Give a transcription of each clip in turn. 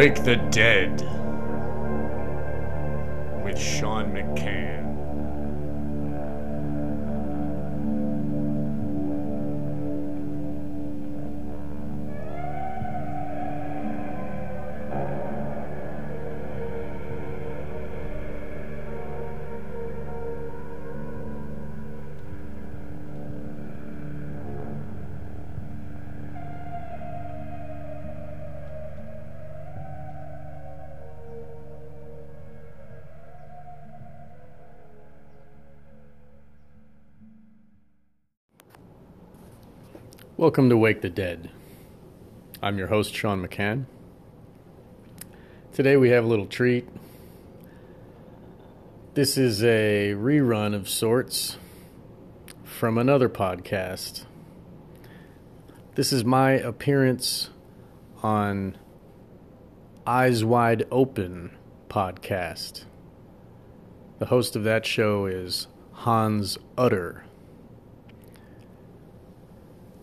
Wake the Dead with Sean McCann. Welcome to Wake the Dead. I'm your host, Sean McCann. Today we have a little treat. This is a rerun of sorts from another podcast. This is my appearance on Eyes Wide Open podcast. The host of that show is Hans Utter.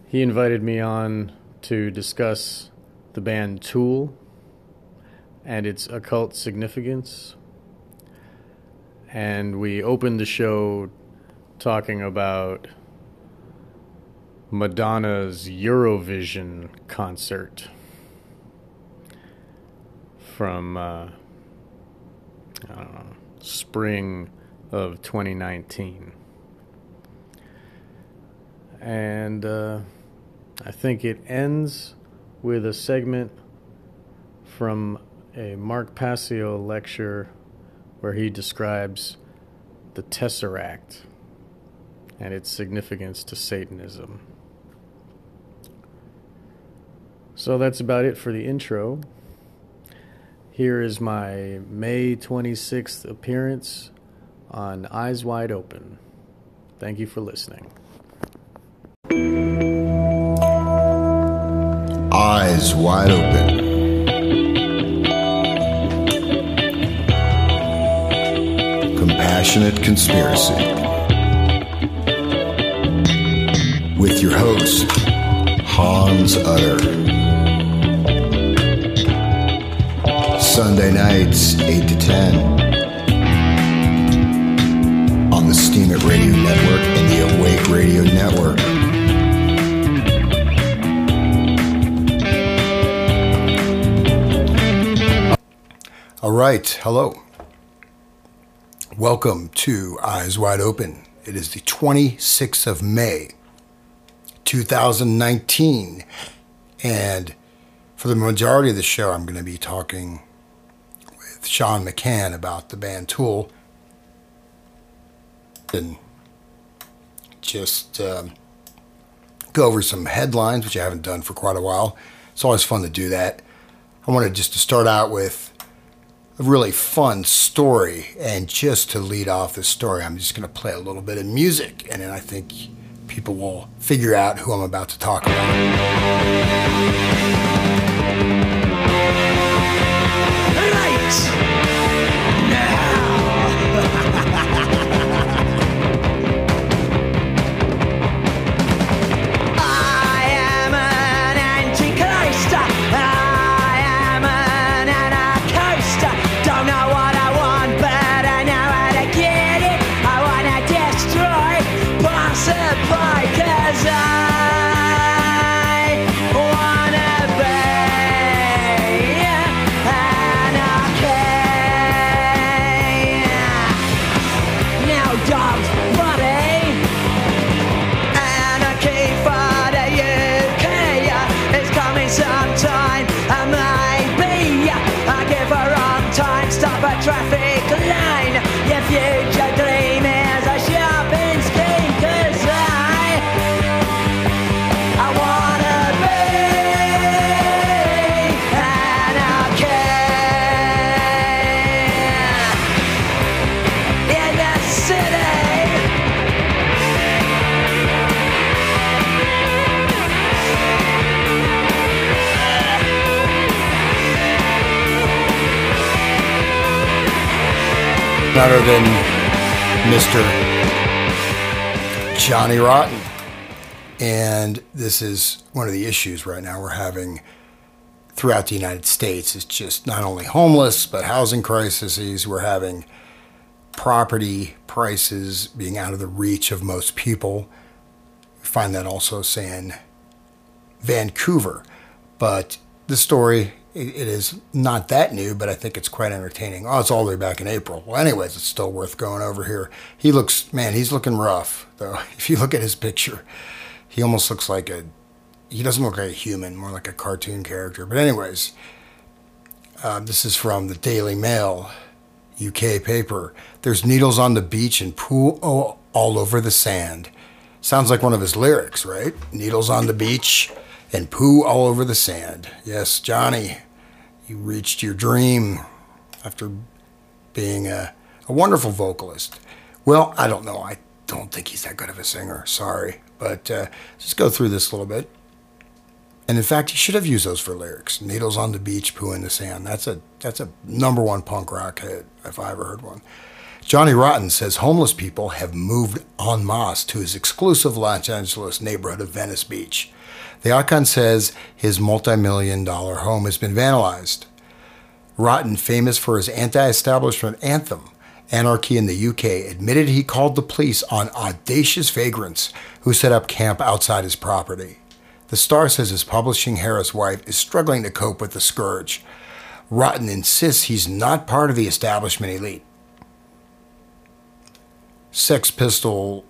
He invited me on to discuss the band Tool and its occult significance. And we opened the show talking about Madonna's Eurovision concert from, uh, spring of 2019. And, uh, I think it ends with a segment from a Mark Passio lecture where he describes the Tesseract and its significance to Satanism. So that's about it for the intro. Here is my May 26th appearance on Eyes Wide Open. Thank you for listening. Eyes wide open. Compassionate Conspiracy. With your host, Hans Utter. Sunday nights, 8 to 10. On the Steam It Radio Network and the Awake Radio Network. All right, hello. Welcome to Eyes Wide Open. It is the 26th of May, 2019. And for the majority of the show, I'm going to be talking with Sean McCann about the band Tool. And just um, go over some headlines, which I haven't done for quite a while. It's always fun to do that. I wanted just to start out with really fun story. And just to lead off the story, I'm just going to play a little bit of music, and then I think people will figure out who I'm about to talk about. Johnny Rotten. And this is one of the issues right now we're having throughout the United States. It's just not only homeless, but housing crises. We're having property prices being out of the reach of most people. We find that also, say, in Vancouver. But the story, it is not that new, but I think it's quite entertaining. Oh, it's all the way back in April. Well, anyways, it's still worth going over here. He looks, man, he's looking rough, though. If you look at his picture, he almost looks like a he doesn't look like a human, more like a cartoon character. But anyways, uh, this is from the Daily Mail, UK paper. There's needles on the beach and poo all over the sand. Sounds like one of his lyrics, right? Needles on the beach and poo all over the sand. Yes, Johnny, you reached your dream after being a, a wonderful vocalist. Well, I don't know. I don't think he's that good of a singer. Sorry. But uh, let's go through this a little bit. And in fact, he should have used those for lyrics. Needles on the beach, poo in the sand. That's a that's a number one punk rock hit if I ever heard one. Johnny Rotten says homeless people have moved en masse to his exclusive Los Angeles neighborhood of Venice Beach. The icon says his multi-million dollar home has been vandalized. Rotten, famous for his anti-establishment anthem, Anarchy in the UK, admitted he called the police on audacious vagrants who set up camp outside his property. The Star says his publishing Harris wife is struggling to cope with the scourge. Rotten insists he's not part of the establishment elite. Sex Pistols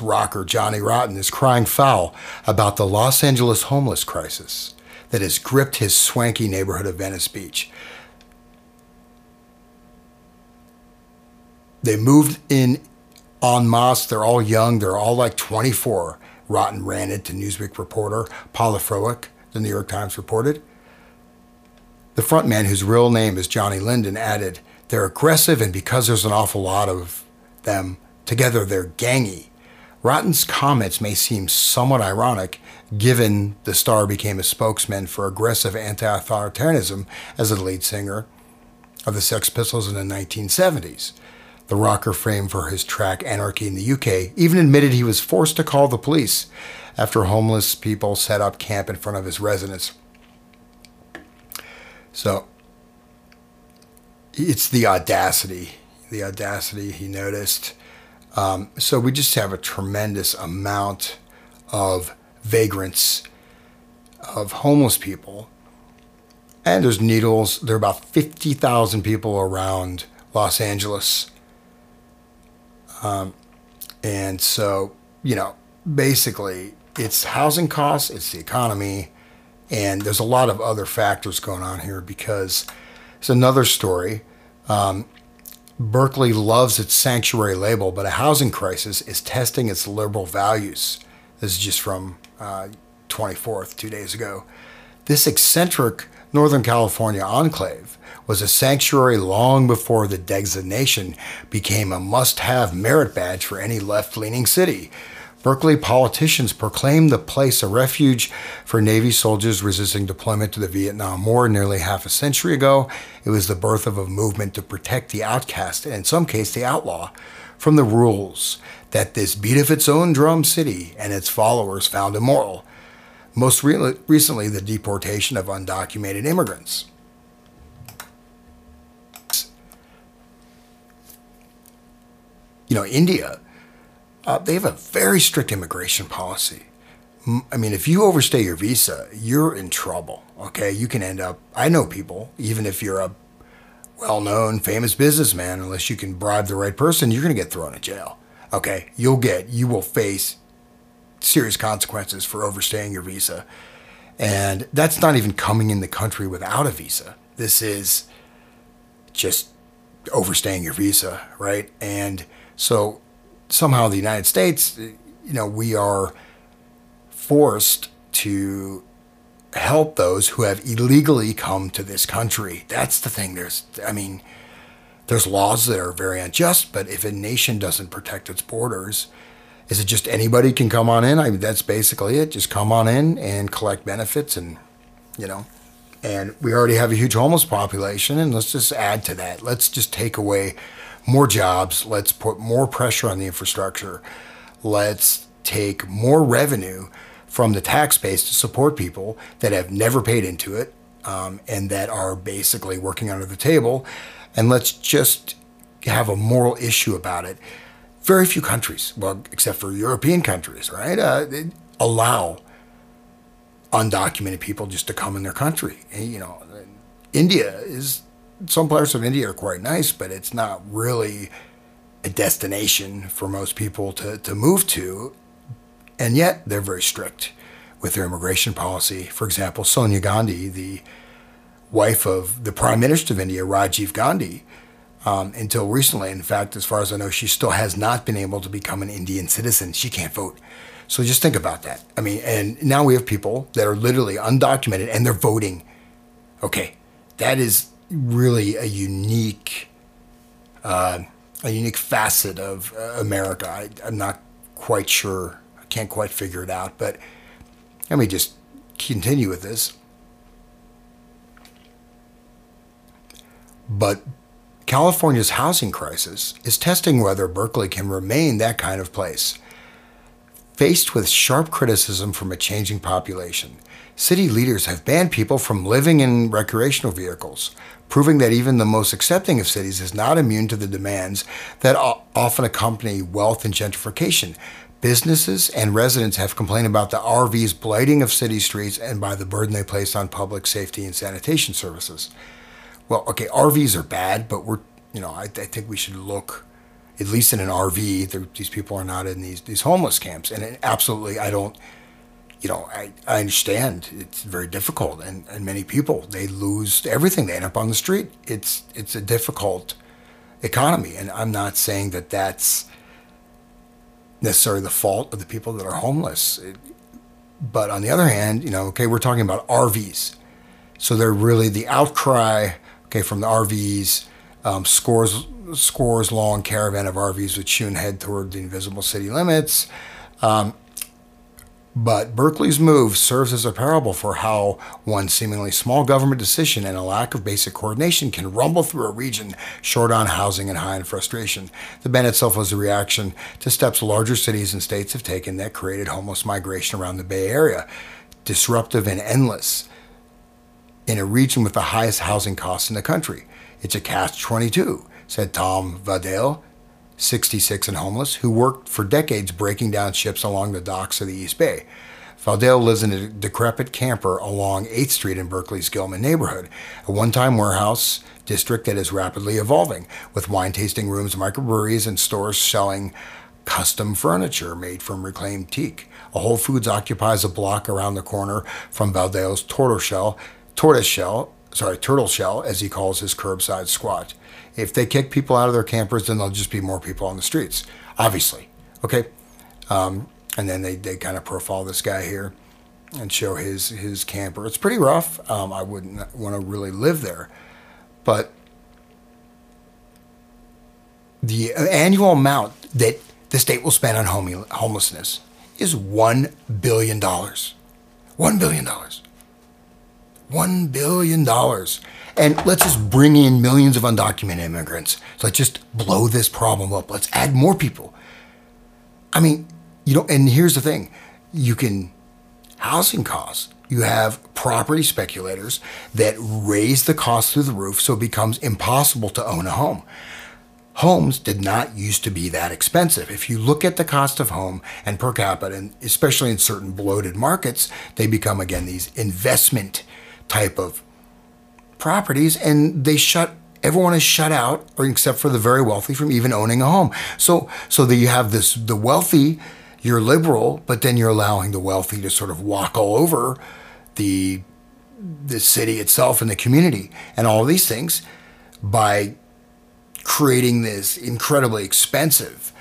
rocker Johnny Rotten is crying foul about the Los Angeles homeless crisis that has gripped his swanky neighborhood of Venice Beach. They moved in en masse. They're all young. They're all like 24. Rotten ranted to Newsweek reporter Paula Froelich, the New York Times reported. The frontman, whose real name is Johnny Lydon, added, They're aggressive, and because there's an awful lot of them, together they're gangy. Rotten's comments may seem somewhat ironic, given the star became a spokesman for aggressive anti authoritarianism as the lead singer of the Sex Pistols in the 1970s. The rocker framed for his track Anarchy in the UK even admitted he was forced to call the police after homeless people set up camp in front of his residence. So it's the audacity, the audacity he noticed. Um, so we just have a tremendous amount of vagrants, of homeless people. And there's needles. There are about 50,000 people around Los Angeles um, and so, you know, basically, it's housing costs, it's the economy, and there's a lot of other factors going on here because it's another story. Um, Berkeley loves its sanctuary label, but a housing crisis is testing its liberal values. This is just from uh, 24th, two days ago. This eccentric Northern California enclave was a sanctuary long before the designation became a must have merit badge for any left leaning city. Berkeley politicians proclaimed the place a refuge for Navy soldiers resisting deployment to the Vietnam War nearly half a century ago. It was the birth of a movement to protect the outcast, and in some cases the outlaw, from the rules that this beat of its own drum city and its followers found immoral. Most re- recently, the deportation of undocumented immigrants. you know, India, uh, they have a very strict immigration policy. I mean, if you overstay your visa, you're in trouble. Okay, you can end up. I know people, even if you're a well-known, famous businessman, unless you can bribe the right person, you're going to get thrown in jail. Okay, you'll get, you will face serious consequences for overstaying your visa, and that's not even coming in the country without a visa. This is just overstaying your visa, right? And so somehow the United States, you know, we are forced to help those who have illegally come to this country. That's the thing. There's, I mean, there's laws that are very unjust, but if a nation doesn't protect its borders, is it just anybody can come on in? I mean, that's basically it. Just come on in and collect benefits, and you know, and we already have a huge homeless population, and let's just add to that. Let's just take away more jobs. Let's put more pressure on the infrastructure. Let's take more revenue from the tax base to support people that have never paid into it. um, and that are basically working under the table. And let's just have a moral issue about it. Very few countries, well, except for European countries, right, uh, allow undocumented people just to come in their country. And, you know, India is some parts of India are quite nice, but it's not really a destination for most people to, to move to. And yet they're very strict with their immigration policy. For example, Sonia Gandhi, the wife of the Prime Minister of India, Rajiv Gandhi, um, until recently, in fact, as far as I know, she still has not been able to become an Indian citizen. She can't vote. So just think about that. I mean, and now we have people that are literally undocumented and they're voting. Okay, that is really a unique, uh, a unique facet of uh, America. I, I'm not quite sure. I can't quite figure it out. But let me just continue with this. But California's housing crisis is testing whether Berkeley can remain that kind of place. Faced with sharp criticism from a changing population, city leaders have banned people from living in recreational vehicles, proving that even the most accepting of cities is not immune to the demands that often accompany wealth and gentrification. Businesses and residents have complained about the RV's blighting of city streets and by the burden they place on public safety and sanitation services well, okay, RVs are bad, but we're, you know, I, I think we should look, at least in an RV, these people are not in these, these homeless camps. And absolutely, I don't, you know, I, I understand it's very difficult. And, and many people, they lose everything. They end up on the street. It's, it's a difficult economy. And I'm not saying that that's necessarily the fault of the people that are homeless. It, but on the other hand, you know, okay, we're talking about RVs. So they're really the outcry okay, from the RVs, um, scores scores long caravan of RVs which soon head toward the invisible city limits. Um, but Berkeley's move serves as a parable for how one seemingly small government decision and a lack of basic coordination can rumble through a region short on housing and high in frustration. The ban itself was a reaction to steps larger cities and states have taken that created homeless migration around the Bay Area, disruptive and endless in a region with the highest housing costs in the country. It's a catch 22, said Tom Vadale, 66 and homeless, who worked for decades breaking down ships along the docks of the East Bay. Valdale lives in a decrepit camper along 8th Street in Berkeley's Gilman neighborhood, a one time warehouse district that is rapidly evolving, with wine tasting rooms, microbreweries, and stores selling custom furniture made from reclaimed teak. A Whole Foods occupies a block around the corner from Valdale's tortoiseshell tortoise shell, sorry, turtle shell, as he calls his curbside squat. If they kick people out of their campers, then there'll just be more people on the streets, obviously. Okay. Um, and then they, they kind of profile this guy here and show his his camper. It's pretty rough. Um, I wouldn't want to really live there, but the annual amount that the state will spend on homelessness is one billion dollars. One billion dollars. $1 billion. And let's just bring in millions of undocumented immigrants. So Let's just blow this problem up. Let's add more people. I mean, you know, and here's the thing you can, housing costs, you have property speculators that raise the cost through the roof so it becomes impossible to own a home. Homes did not used to be that expensive. If you look at the cost of home and per capita, and especially in certain bloated markets, they become again these investment type of properties, and they shut everyone is shut out, or except for the very wealthy, from even owning a home. So, so that you have this the wealthy, you're liberal, but then you're allowing the wealthy to sort of walk all over the the city itself and the community and all these things by creating this incredibly expensive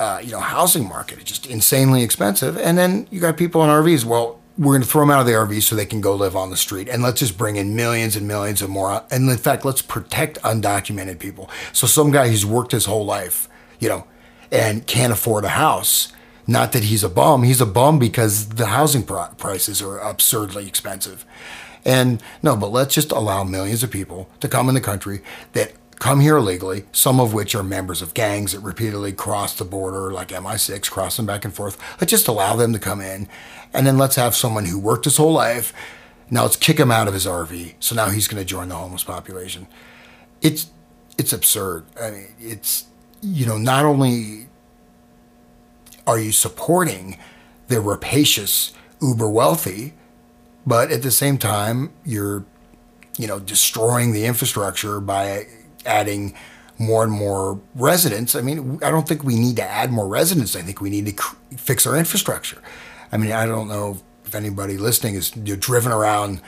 uh, you know housing market. It's just insanely expensive. And then you got people in rvs well we're going to throw them out of the RV so they can go live on the street. And let's just bring in millions and millions of more. And in fact, let's protect undocumented people. So some guy who's worked his whole life, you know, and can't afford a house, not that he's a bum, he's a bum because the housing prices are absurdly expensive. And no, but let's just allow millions of people to come in the country that come here illegally, some of which are members of gangs that repeatedly cross the border, like MI6, crossing back and forth. Let's just allow them to come in. And then let's have someone who worked his whole life Now let's kick him out of his RV. So now he's going to join the homeless population. It's it's absurd. I mean, it's you know not only are you supporting the rapacious uber wealthy, but at the same time you're you know destroying the infrastructure by adding more and more residents. I mean, I don't think we need to add more residents. I think we need to cr- fix our infrastructure. I mean, I don't know if anybody listening know, driven around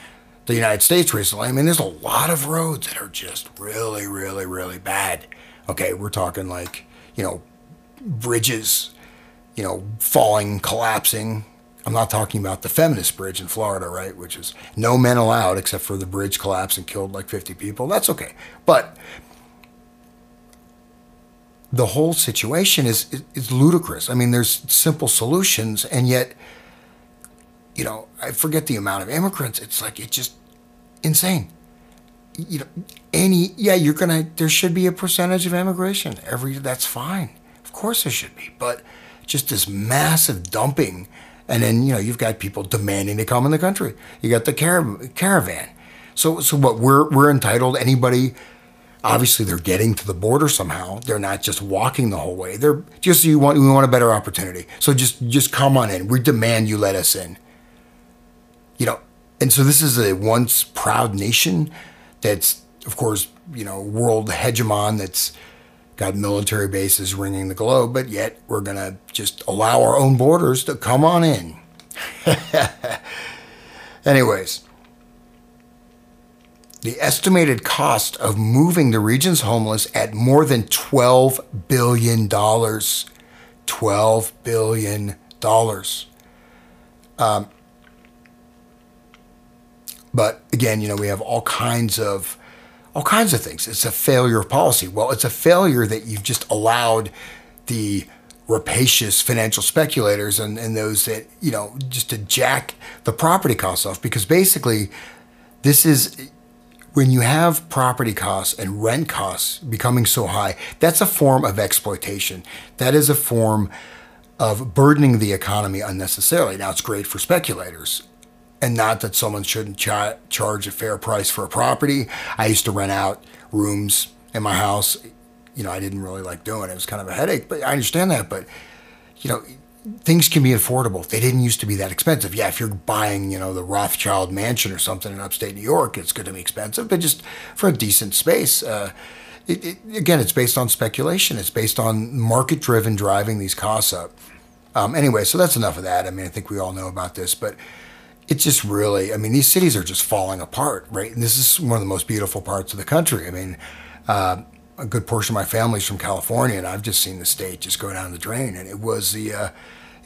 the United States recently. I mean, there's a lot of roads that are just really, really, really bad. Okay, we're talking like, you know, bridges, you know, falling, collapsing. I'm not talking about the feminist bridge in Florida, right? Which is no men allowed except for the bridge collapsed and killed like 50 people. That's okay. But the whole situation is, is, is ludicrous. I mean, there's simple solutions, and yet you know, I forget the amount of immigrants. It's like it's just insane. You know, any yeah, you're gonna. There should be a percentage of immigration. Every that's fine. Of course there should be, but just this massive dumping, and then you know you've got people demanding to come in the country. You got the car- caravan. So so what we're we're entitled. Anybody obviously they're getting to the border somehow. They're not just walking the whole way. They're just you want we want a better opportunity. So just just come on in. We demand you let us in you know, and so this is a once proud nation that's, of course, you know, world hegemon that's got military bases ringing the globe, but yet we're going to just allow our own borders to come on in. Anyways, the estimated cost of moving the region's homeless at more than $12 billion. $12 billion. Um, but again, you know, we have all kinds of all kinds of things. It's a failure of policy. Well, it's a failure that you've just allowed the rapacious financial speculators and, and those that, you know, just to jack the property costs off because basically this is when you have property costs and rent costs becoming so high, that's a form of exploitation. That is a form of burdening the economy unnecessarily. Now, it's great for speculators and not that someone shouldn't ch- charge a fair price for a property. I used to rent out rooms in my house. You know, I didn't really like doing it. It was kind of a headache, but I understand that. But, you know, things can be affordable. They didn't used to be that expensive. Yeah, if you're buying, you know, the Rothschild mansion or something in upstate New York, it's going to be expensive. But just for a decent space, uh, it, it, again, it's based on speculation. It's based on market driven driving these costs up. Um, anyway, so that's enough of that. I mean, I think we all know about this, but it's just really, I mean, these cities are just falling apart, right? And this is one of the most beautiful parts of the country. I mean, uh, a good portion of my family's from California, and I've just seen the state just go down the drain. And it was the, uh,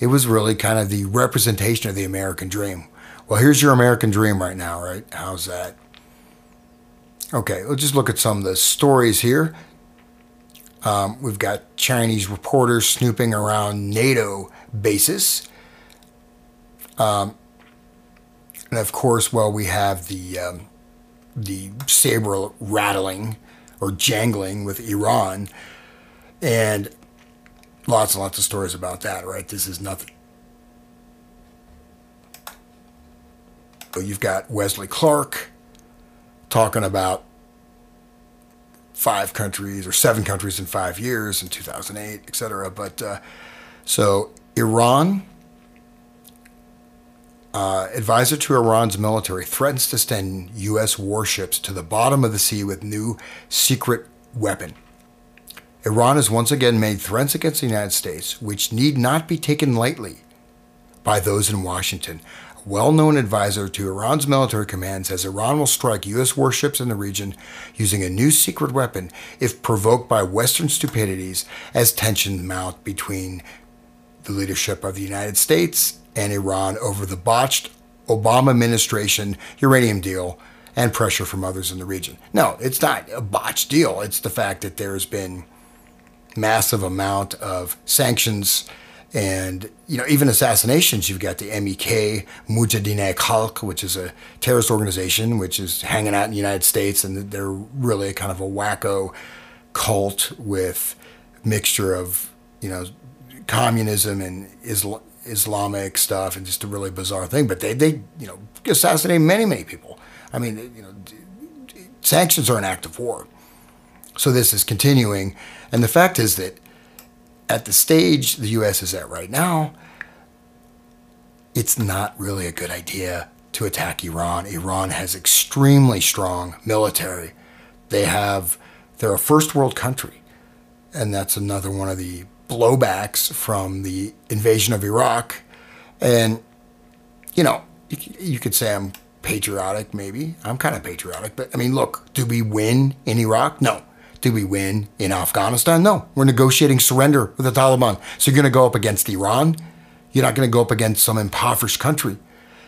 it was really kind of the representation of the American dream. Well, here's your American dream right now, right? How's that? Okay, let's just look at some of the stories here. Um, we've got Chinese reporters snooping around NATO bases. Um, and of course, well, we have the um, the saber rattling or jangling with Iran, and lots and lots of stories about that. Right? This is nothing. So you've got Wesley Clark talking about five countries or seven countries in five years in 2008, et cetera. But uh, so Iran uh, advisor to Iran's military threatens to send U.S. warships to the bottom of the sea with new secret weapon. Iran has once again made threats against the United States, which need not be taken lightly by those in Washington. A well known advisor to Iran's military command says Iran will strike U.S. warships in the region using a new secret weapon if provoked by Western stupidities as tensions mount between the leadership of the United States and Iran over the botched Obama administration uranium deal and pressure from others in the region. No, it's not a botched deal. It's the fact that there's been massive amount of sanctions and you know even assassinations. You've got the MEK Mujahideen Khalq, which is a terrorist organization which is hanging out in the United States, and they're really kind of a wacko cult with mixture of you know communism and Isla- Islamic stuff and just a really bizarre thing. But they, they you know, assassinate many, many people. I mean, you know, sanctions are an act of war. So this is continuing. And the fact is that at the stage the U.S. is at right now, it's not really a good idea to attack Iran. Iran has extremely strong military. They have, they're a first world country. And that's another one of the blowbacks from the invasion of Iraq. And, you know, you, could say I'm patriotic, maybe. I'm kind of patriotic. But I mean, look, do we win in Iraq? No. Do we win in Afghanistan? No. We're negotiating surrender with the Taliban. So you're going to go up against Iran? You're not going to go up against some impoverished country.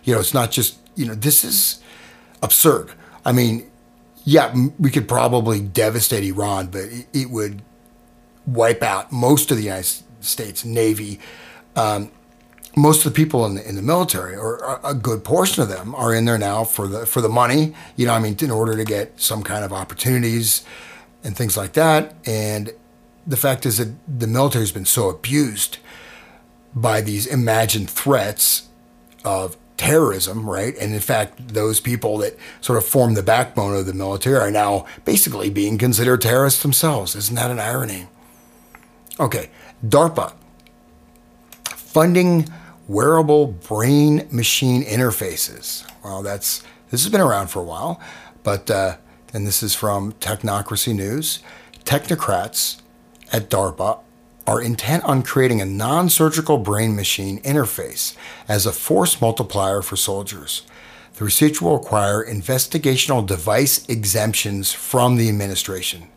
You know, it's not just, you know, this is absurd. I mean, yeah, we could probably devastate Iran, but it would wipe out most of the United States Navy. Um, most of the people in the, in the military, or a good portion of them, are in there now for the for the money. You know, I mean, in order to get some kind of opportunities and things like that. And the fact is that the military has been so abused by these imagined threats of terrorism, right? And in fact, those people that sort of form the backbone of the military are now basically being considered terrorists themselves. Isn't that an irony? Okay, DARPA funding wearable brain machine interfaces. Well, that's this has been around for a while, but uh, and this is from Technocracy News, technocrats at DARPA are intent on creating a non surgical brain machine interface as a force multiplier for soldiers. The research will require investigational device exemptions from the administration.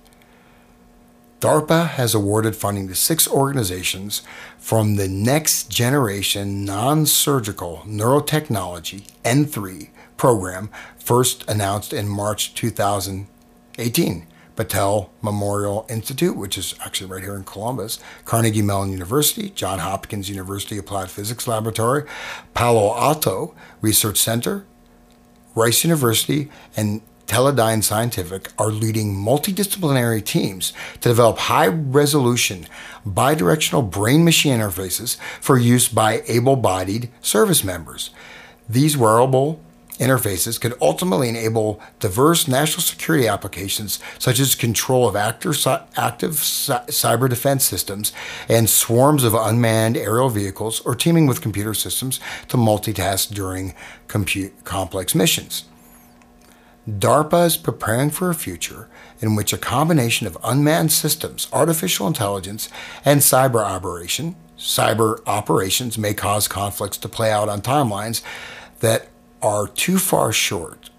DARPA has awarded funding to six organizations from the Next Generation Non Surgical Neurotechnology N3 program first announced in March 2018. Battelle Memorial Institute, which is actually right here in Columbus, Carnegie Mellon University, Johns Hopkins University Applied Physics Laboratory, Palo Alto Research Center, Rice University, and Teledyne Scientific are leading multidisciplinary teams to develop high resolution bidirectional brain machine interfaces for use by able bodied service members. These wearable interfaces could ultimately enable diverse national security applications such as control of active, active cyber defense systems and swarms of unmanned aerial vehicles or teaming with computer systems to multitask during complex missions. DARPA is preparing for a future in which a combination of unmanned systems, artificial intelligence, and cyber operation, cyber operations may cause conflicts to play out on timelines that are too far short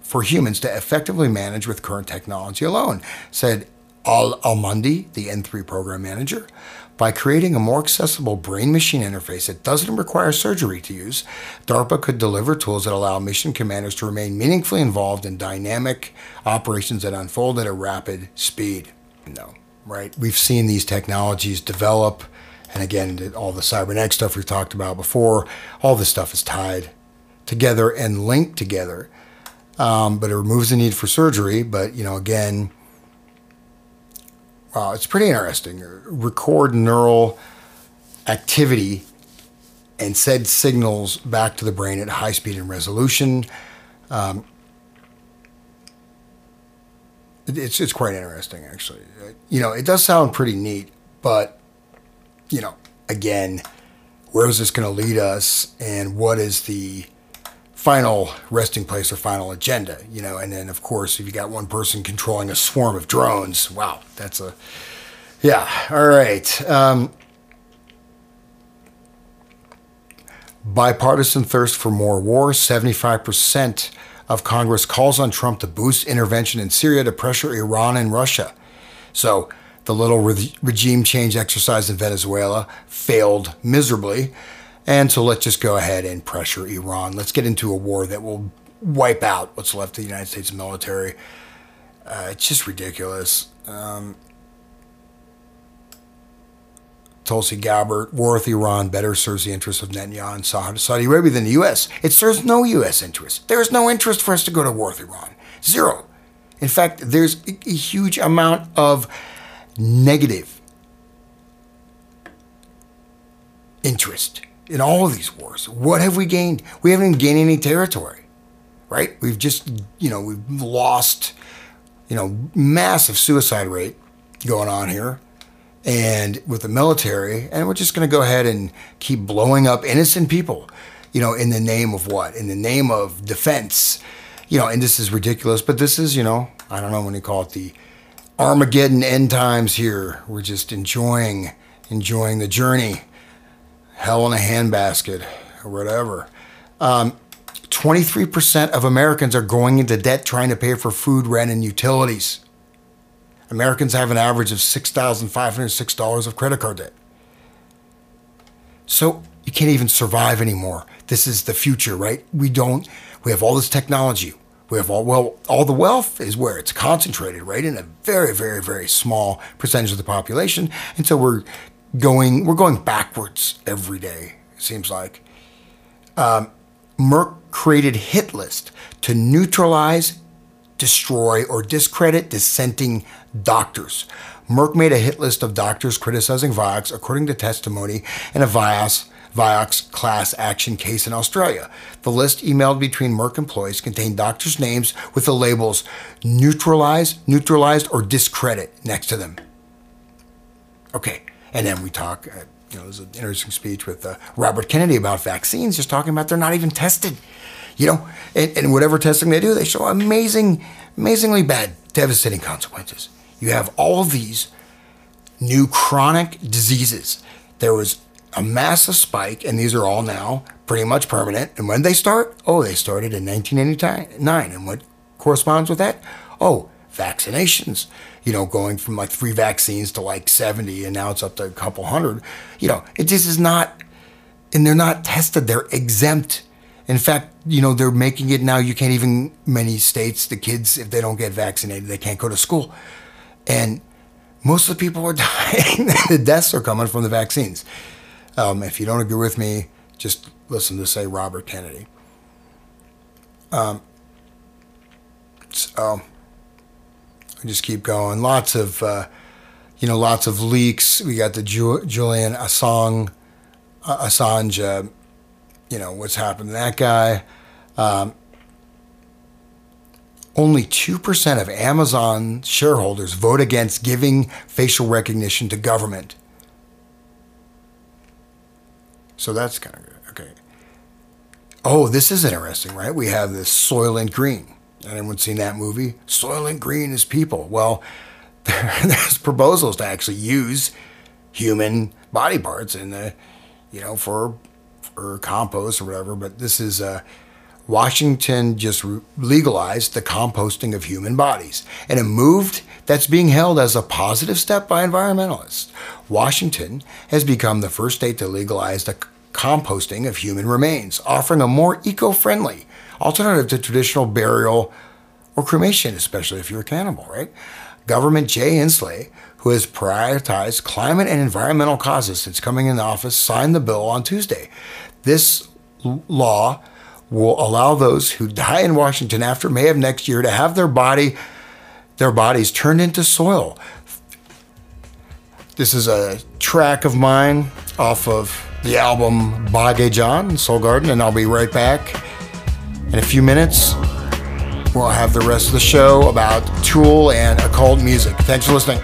for humans to effectively manage with current technology alone, said Al Emondi, the N3 program manager. By creating a more accessible brain machine interface that doesn't require surgery to use, DARPA could deliver tools that allow mission commanders to remain meaningfully involved in dynamic operations that unfold at a rapid speed. No, right? We've seen these technologies develop, and again, all the cybernetics stuff we've talked about before, all this stuff is tied together and linked together. Um, but it removes the need for surgery. But, you know, again, uh, it's pretty interesting. Record neural activity and send signals back to the brain at high speed and resolution. Um, it's it's quite interesting, actually. You know, it does sound pretty neat, but you know, again, where is this going to lead us, and what is the final resting place or final agenda, you know. And then, of course, if you got one person controlling a swarm of drones, wow, that's a yeah. All right. Um, bipartisan thirst for more war. Seventy-five percent of Congress calls on Trump to boost intervention in Syria to pressure Iran and Russia. So. The little re- regime change exercise in Venezuela failed miserably. And so let's just go ahead and pressure Iran. Let's get into a war that will wipe out what's left of the United States military. Uh, it's just ridiculous. Um, Tulsi Gabbard, war with Iran better serves the interests of Netanyahu and Saudi Arabia than the U.S. It serves no U.S. interest. There is no interest for us to go to war with Iran. Zero. In fact, there's a huge amount of negative interest in all of these wars. What have we gained? We haven't gained any territory, right? We've just, you know, we've lost, you know, massive suicide rate going on here and with the military, and we're just going to go ahead and keep blowing up innocent people, you know, in the name of what? In the name of defense, you know, and this is ridiculous, but this is, you know, I don't know when you call it the Armageddon end times here. We're just enjoying, enjoying the journey, hell in a handbasket or whatever. Um, 23% of Americans are going into debt trying to pay for food, rent, and utilities. Americans have an average of $6,506 of credit card debt. So you can't even survive anymore. This is the future, right? We don't, we have all this technology. We have all, well, all the wealth is where it's concentrated, right? In a very, very, very small percentage of the population. And so we're going, we're going backwards every day, it seems like. Um, Merck created hit list to neutralize destroy, or discredit dissenting doctors. Merck made a hit list of doctors criticizing Vioxx, according to testimony in a Vioxx, Vioxx class action case in Australia. The list emailed between Merck employees contained doctors' names with the labels neutralize, neutralized, or discredit next to them. Okay, and then we talk. Uh, you know, there's an interesting speech with uh, Robert Kennedy about vaccines, just talking about they're not even tested you know, and, and whatever testing they do, they show amazing, amazingly bad, devastating consequences. You have all these new chronic diseases. There was a massive spike, and these are all now pretty much permanent. And when they start, oh, they started in 1989. And what corresponds with that? Oh, vaccinations. You know, going from like three vaccines to like 70, and now it's up to a couple hundred. You know, it just is not, and they're not tested. They're exempt in fact, you know, they're making it now. You can't even, many states, the kids, if they don't get vaccinated, they can't go to school. And most of the people are dying. the deaths are coming from the vaccines. Um, if you don't agree with me, just listen to, say, Robert Kennedy. Um, so, I just keep going. Lots of, uh, you know, lots of leaks. We got the Ju- Julian Assange, uh, Assange uh, you know, what's happened to that guy. Um, only 2% of Amazon shareholders vote against giving facial recognition to government. So that's kind of good. Okay. Oh, this is interesting, right? We have this Soylent Green. Anyone seen that movie? Soylent Green is people. Well, there's proposals to actually use human body parts in the, you know, for for compost or whatever, but this is uh, Washington just legalized the composting of human bodies, and a move that's being held as a positive step by environmentalists. Washington has become the first state to legalize the composting of human remains, offering a more eco-friendly alternative to traditional burial or cremation, especially if you're a cannibal, right? Government Jay Inslee, who has prioritized climate and environmental causes since coming into office, signed the bill on Tuesday. This law will allow those who die in Washington after May of next year to have their body their bodies turned into soil. This is a track of mine off of the album Bage John, Soul Garden, and I'll be right back in a few minutes. We'll have the rest of the show about Tool and occult music. Thanks for listening.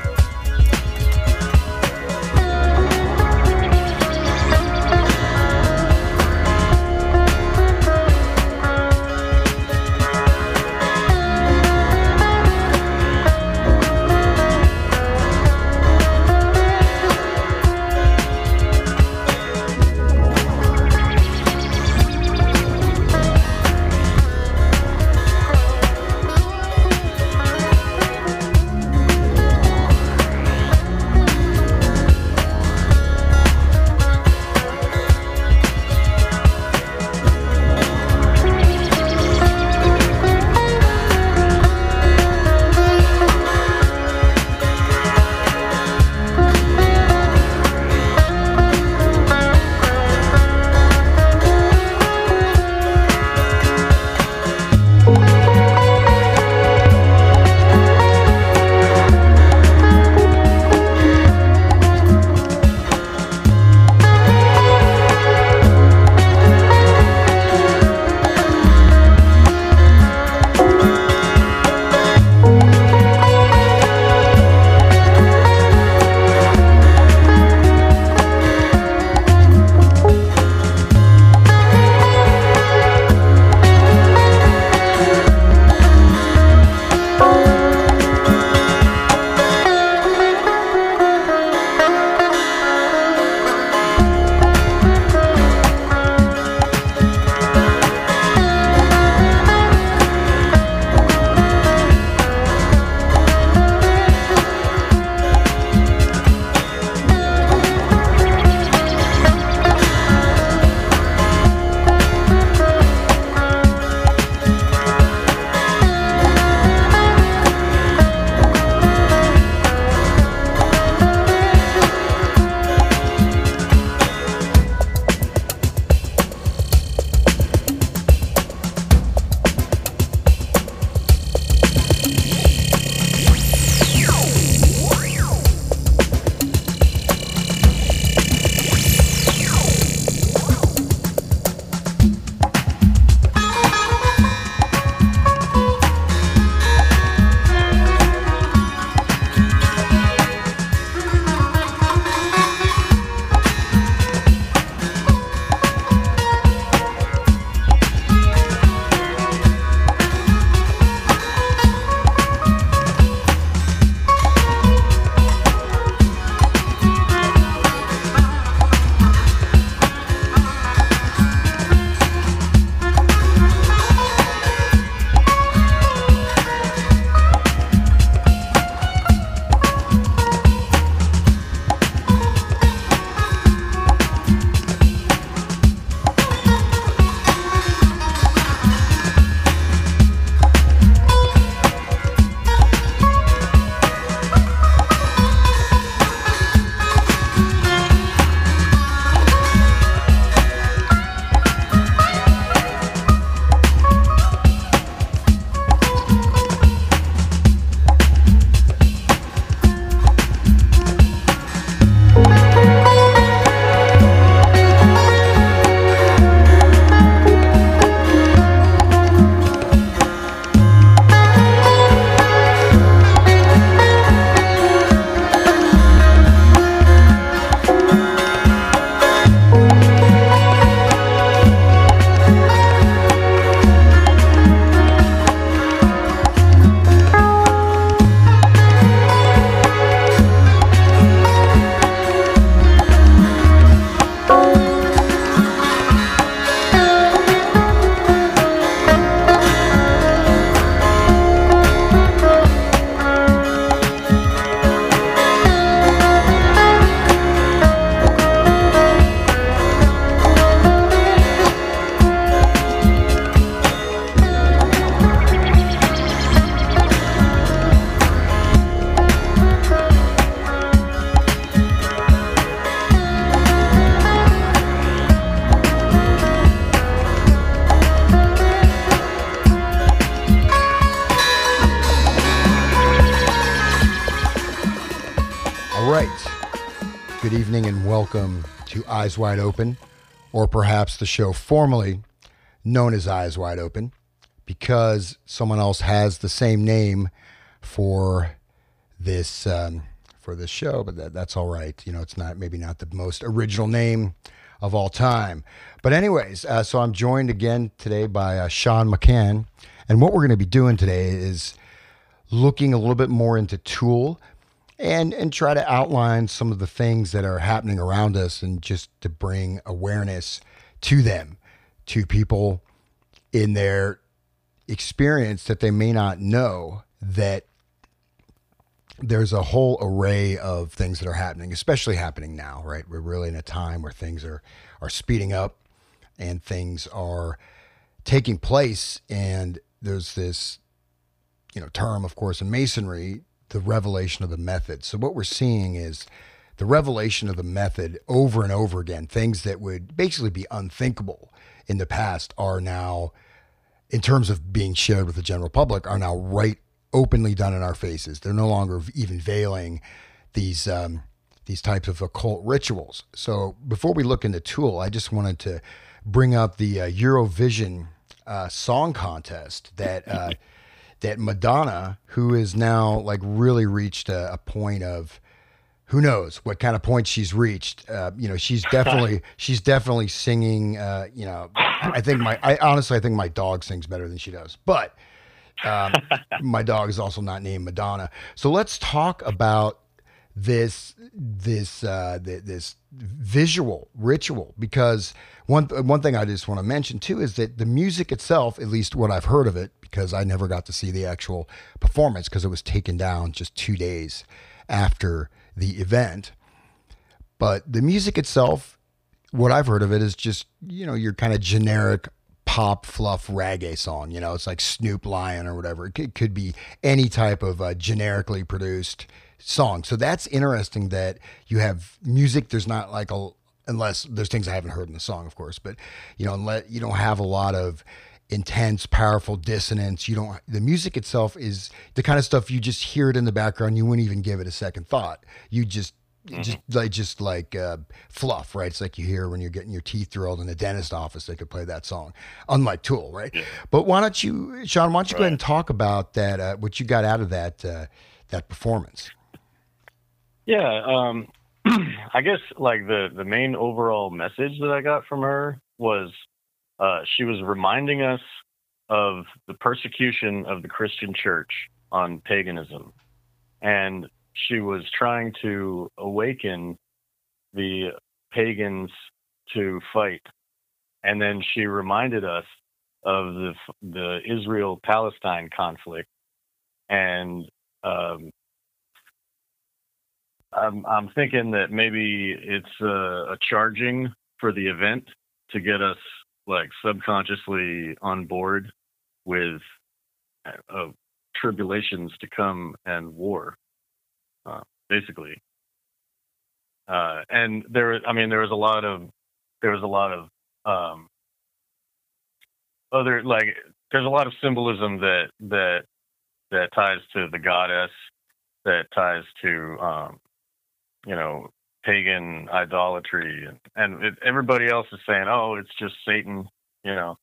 Welcome to Eyes Wide Open, or perhaps the show formerly known as Eyes Wide Open, because someone else has the same name for this um, for this show. But that, that's all right. You know, it's not maybe not the most original name of all time. But anyways, uh, so I'm joined again today by uh, Sean McCann, and what we're going to be doing today is looking a little bit more into Tool and and try to outline some of the things that are happening around us and just to bring awareness to them to people in their experience that they may not know that there's a whole array of things that are happening especially happening now right? We're really in a time where things are are speeding up and things are taking place. And there's this you know term of course in masonry the revelation of the method. So what we're seeing is the revelation of the method over and over again. Things that would basically be unthinkable in the past are now, in terms of being shared with the general public, are now right openly done in our faces. They're no longer even veiling these um, these types of occult rituals. So before we look into Tool, I just wanted to bring up the uh, Eurovision uh, song contest that. Uh, that Madonna, who is now like really reached a, a point of who knows what kind of point she's reached. Uh, you know, she's definitely she's definitely singing. Uh, you know, I think my I honestly I think my dog sings better than she does, but um, my dog is also not named Madonna. So let's talk about this this uh, this visual ritual because one one thing I just want to mention too is that the music itself, at least what I've heard of it, because I never got to see the actual performance because it was taken down just two days after the event. But the music itself, what I've heard of it is just you know your kind of generic pop fluff reggae song. You know, it's like Snoop Lion or whatever. It could, be any type of uh, generically produced song. So that's interesting that you have music. There's not like a unless there's things I haven't heard in the song, of course, but you know, unless you don't have a lot of intense, powerful dissonance. You don't. The music itself is the kind of stuff you just hear it in the background. You wouldn't even give it a second thought. You just. Mm-hmm. Just like just like uh, fluff, right? It's like you hear when you're getting your teeth drilled in the dentist office. They could play that song, unlike Tool, right? Yeah. But why don't you, Sean? Why don't you right. go ahead and talk about that? Uh, what you got out of that uh, that performance? Yeah, um, I guess like the the main overall message that I got from her was uh, she was reminding us of the persecution of the Christian church on paganism, and she was trying to awaken the pagans to fight. And then she reminded us of the the Israel Palestine conflict and um, I'm I'm thinking that maybe it's a, a charging for the event to get us like subconsciously on board with uh, tribulations to come and war, uh, basically. Uh, and there, I mean, there was a lot of there was a lot of um, other like there's a lot of symbolism that that that ties to the goddess, that ties to um, you know, pagan idolatry, and, and it, everybody else is saying, "Oh, it's just Satan," you know.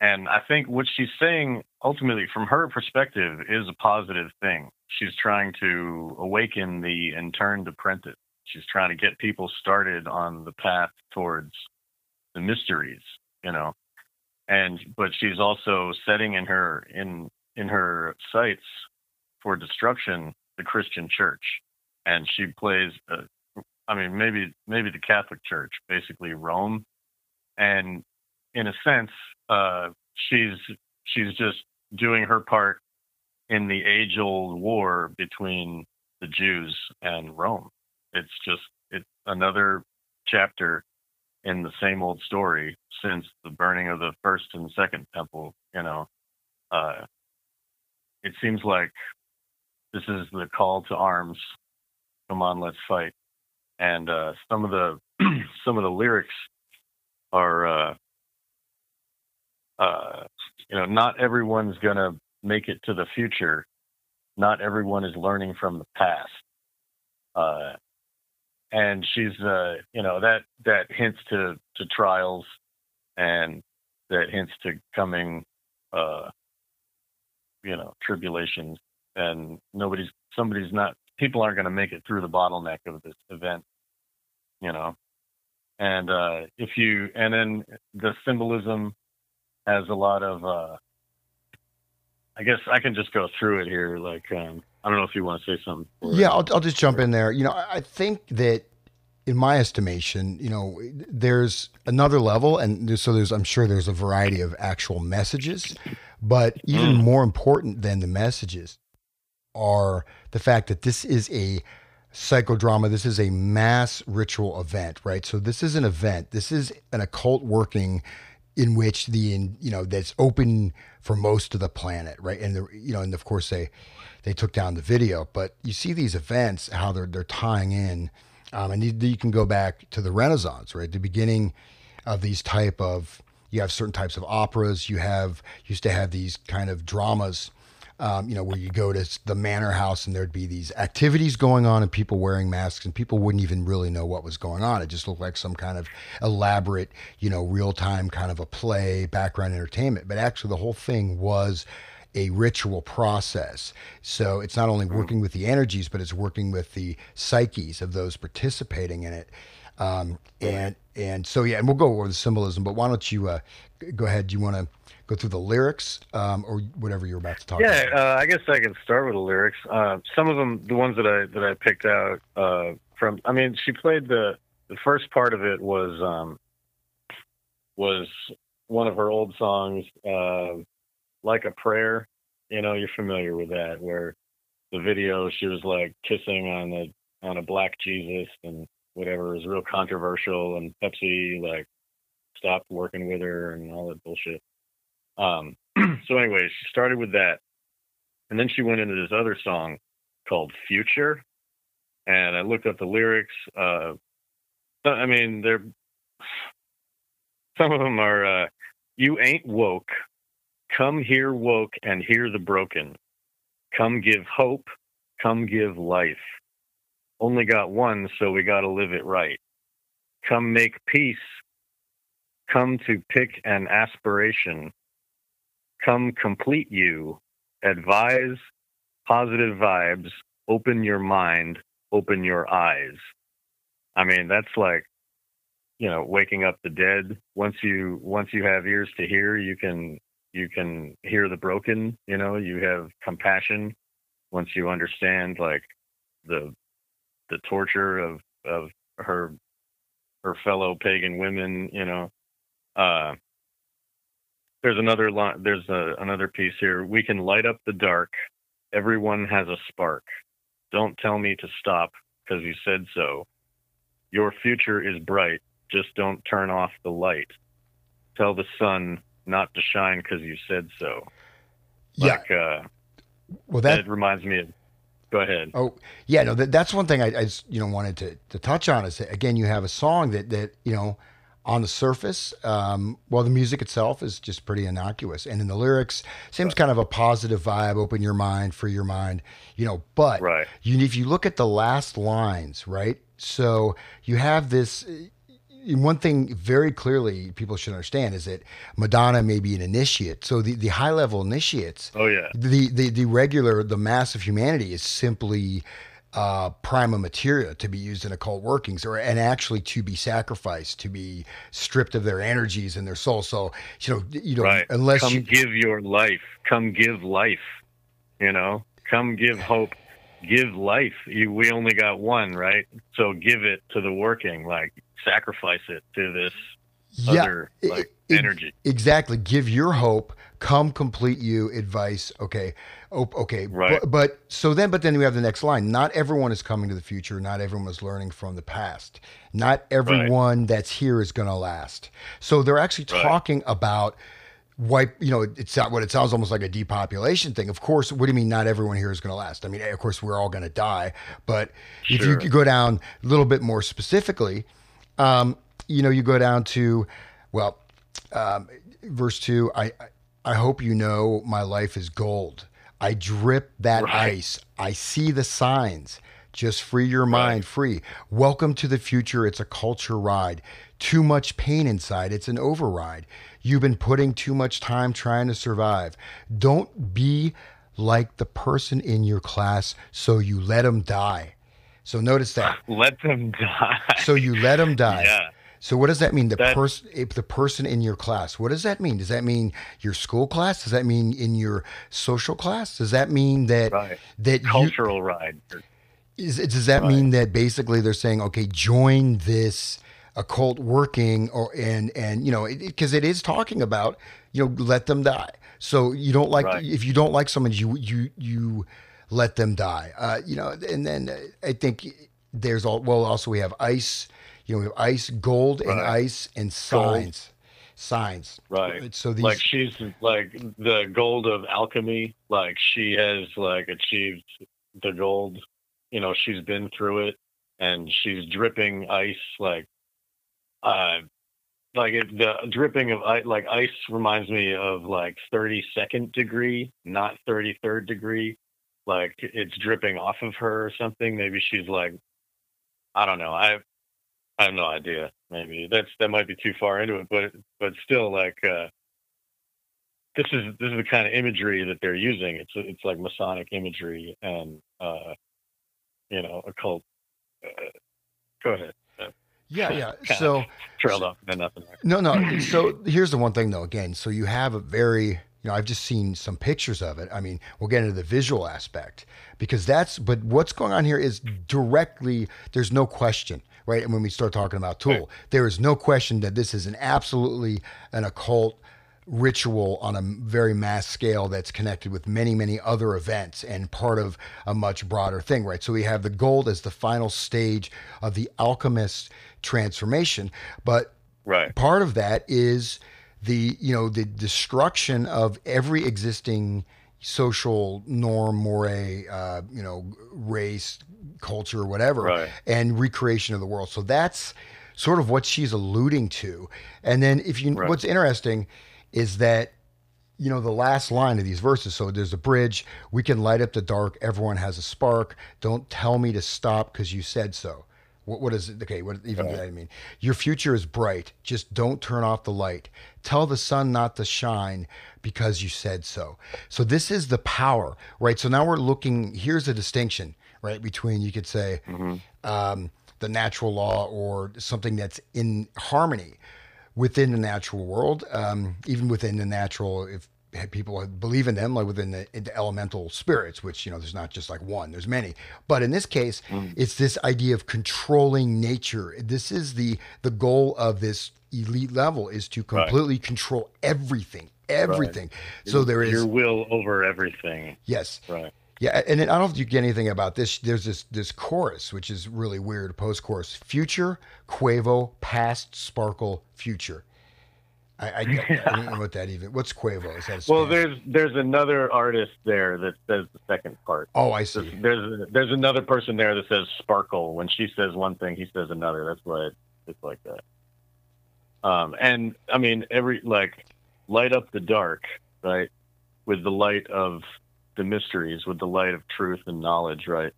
And I think what she's saying, ultimately, from her perspective, is a positive thing. She's trying to awaken the entered apprentice. She's trying to get people started on the path towards the mysteries, you know. And but she's also setting in her in in her sights for destruction the Christian church and she plays. Uh, I mean, maybe maybe the Catholic Church, basically Rome, and in a sense, uh, she's she's just doing her part in the age-old war between the Jews and Rome. It's just it's another chapter in the same old story since the burning of the first and second temple. You know, uh, it seems like this is the call to arms come on, let's fight. And uh, some of the some of the lyrics are, uh, uh, you know, not everyone's gonna make it to the future. Not everyone is learning from the past. Uh, and she's uh, you know that that hints to to trials, and that hints to coming, uh, you know, tribulations, and nobody's somebody's not people aren't going to make it through the bottleneck of this event, you know, and uh, if you and then the symbolism has a lot of uh, I guess I can just go through it here. Like, um, I don't know if you want to say something. Yeah, I'll, I'll just jump in there. You know, I think that in my estimation, you know, there's another level, and there's, so there's, I'm sure there's a variety of actual messages, but even mm. more important than the messages are the fact that this is a psychodrama. This is a mass ritual event, right? So this is an event. This is an occult working in which the you know that's open for most of the planet, right? And the you know, and of course they they took down the video, but you see these events how they're they're tying in, um, and you, you can go back to the Renaissance, right? The beginning of these type of you have certain types of operas. You have used to have these kind of dramas um, you know, where you go to the manor house and there'd be these activities going on and people wearing masks and people wouldn't even really know what was going on. It just looked like some kind of elaborate, you know, real time kind of a play, background entertainment. But actually, the whole thing was a ritual process. So it's not only working with the energies, but it's working with the psyches of those participating in it. Um, and and so yeah, and we'll go over the symbolism. But why don't you uh, go ahead? Do you want to? Go through the lyrics um, or whatever you're about to talk yeah, about? Uh, I guess I can start with the lyrics. Uh, some of them, the ones that I that I picked out uh, from. I mean, she played the the first part of it was um, was one of her old songs, uh, like a prayer. You know, you're familiar with that, where the video she was like kissing on the on a black Jesus and whatever is real controversial, and Pepsi like stopped working with her and all that bullshit. Um, so anyway, she started with that, and then she went into this other song called "Future," and I looked up the lyrics. Uh, I mean, they're some of them are uh, "You ain't woke, come here woke and hear the broken, come give hope, come give life. Only got one, so we got to live it right. Come make peace." Come to pick an aspiration come complete you, advise positive vibes, open your mind, open your eyes. I mean, that's like, you know, waking up the dead. Once you once you have ears to hear, you can you can hear the broken, you know, you have compassion once you understand like the the torture of of her her fellow pagan women, you know. Uh there's another line. There's a, another piece here. We can light up the dark. Everyone has a spark. Don't tell me to stop because you said so. Your future is bright. Just don't turn off the light. Tell the sun not to shine because you said so. Like, yeah. Uh, well, that reminds me of. Go ahead. Oh, yeah. No, that, that's one thing I, I, you know, wanted to, to touch on is that, again, you have a song that, that, you know, on the surface, um, well, the music itself is just pretty innocuous, and in the lyrics, seems right. kind of a positive vibe. Open your mind, free your mind, you know. But right. you, if you look at the last lines, right? So you have this. One thing very clearly people should understand is that Madonna may be an initiate. So the, the high level initiates. Oh yeah. The, the the regular the mass of humanity is simply uh, prima materia to be used in occult workings, or and actually to be sacrificed, to be stripped of their energies and their soul. So you know, you know, right. unless come you give your life, come give life. You know, come give hope, give life. You, we only got one, right? So give it to the working, like sacrifice it to this yeah, other like it, energy. Exactly. Give your hope. Come complete you. Advice. Okay. Oh, okay. Right. But, but, so then, but then we have the next line. Not everyone is coming to the future. Not everyone is learning from the past. Not everyone right. that's here is going to last. So they're actually talking right. about wipe. You know, it's not what it sounds almost like a depopulation thing. Of course. What do you mean? Not everyone here is going to last. I mean, of course, we're all going to die. But sure. if you go down a little bit more specifically, um, you know, you go down to, well, um, verse two. I I hope you know my life is gold. I drip that right. ice. I see the signs. Just free your mind, free. Welcome to the future. It's a culture ride. Too much pain inside. It's an override. You've been putting too much time trying to survive. Don't be like the person in your class, so you let them die. So notice that. Let them die. So you let them die. Yeah. So what does that mean? The person, the person in your class. What does that mean? Does that mean your school class? Does that mean in your social class? Does that mean that Right. that you, Cultural ride. is, does that mean that basically they're saying, okay, join this occult working, or and and you know, because it, is talking about you know, let them die. So you don't like Right. if you don't like someone, you you you let them die. Uh, you know, and then I think there's all well. Also, we have ice. You know, we have ice, gold, and ice, and signs. Signs. Right. So these like she's like the gold of alchemy. Like she has like achieved the gold. You know, she's been through it, and she's dripping ice. Like, uh, like it, the dripping of ice. Like ice reminds me of like thirty second degree, not thirty third degree. Like it's dripping off of her or something. Maybe she's like, I don't know. I I have no idea. Maybe that's that might be too far into it, but but still, like uh, this is this is the kind of imagery that they're using. It's it's like Masonic imagery and uh, you know occult. Uh, go ahead. Uh, yeah, yeah. So trailed off into nothing. No, no. So here's the one thing, though. Again, so you have a very, you know, I've just seen some pictures of it. I mean, we'll get into the visual aspect because that's, but what's going on here is directly, there's no question, right? And when we start talking about Tool, Right. there is no question that this is an absolutely an occult ritual on a very mass scale that's connected with many, many other events and part of a much broader thing, right? So we have the gold as the final stage of the alchemist transformation, but Right. part of that is the you know the destruction of every existing social norm moray uh, you know race culture whatever Right. and recreation of the world so that's sort of what she's alluding to and then if you Right. what's interesting is that you know the last line of these verses so there's a bridge we can light up the dark everyone has a spark don't tell me to stop because you said so what, what is it? Okay what even does that mean your future is bright. Just don't turn off the light. Tell the sun not to shine because you said so. So this is the power right? So now we're looking here's a distinction right between you could say um, the natural law or something that's in harmony within the natural world, um, even within the natural, if people believe in them, like within the, the elemental spirits, which, you know, there's not just like one, there's many. But in this case, mm. it's this idea of controlling nature. This is the, the goal of this elite level is to completely control everything, everything. So there is, your will over everything. yes. Right. Yeah, and then I don't know if you get anything about this. There's this this chorus, which is really weird. Post chorus: future, Quavo, past, sparkle, future. I, I, I don't know what that even. What's Quavo? Is that a Well, there's there's another artist there that says the second part. Oh, I see. There's there's another person there that says sparkle. When she says one thing, he says another. That's why it, it's like that. Um, and I mean, every like light up the dark, right? With the light of the mysteries, with the light of truth and knowledge, right?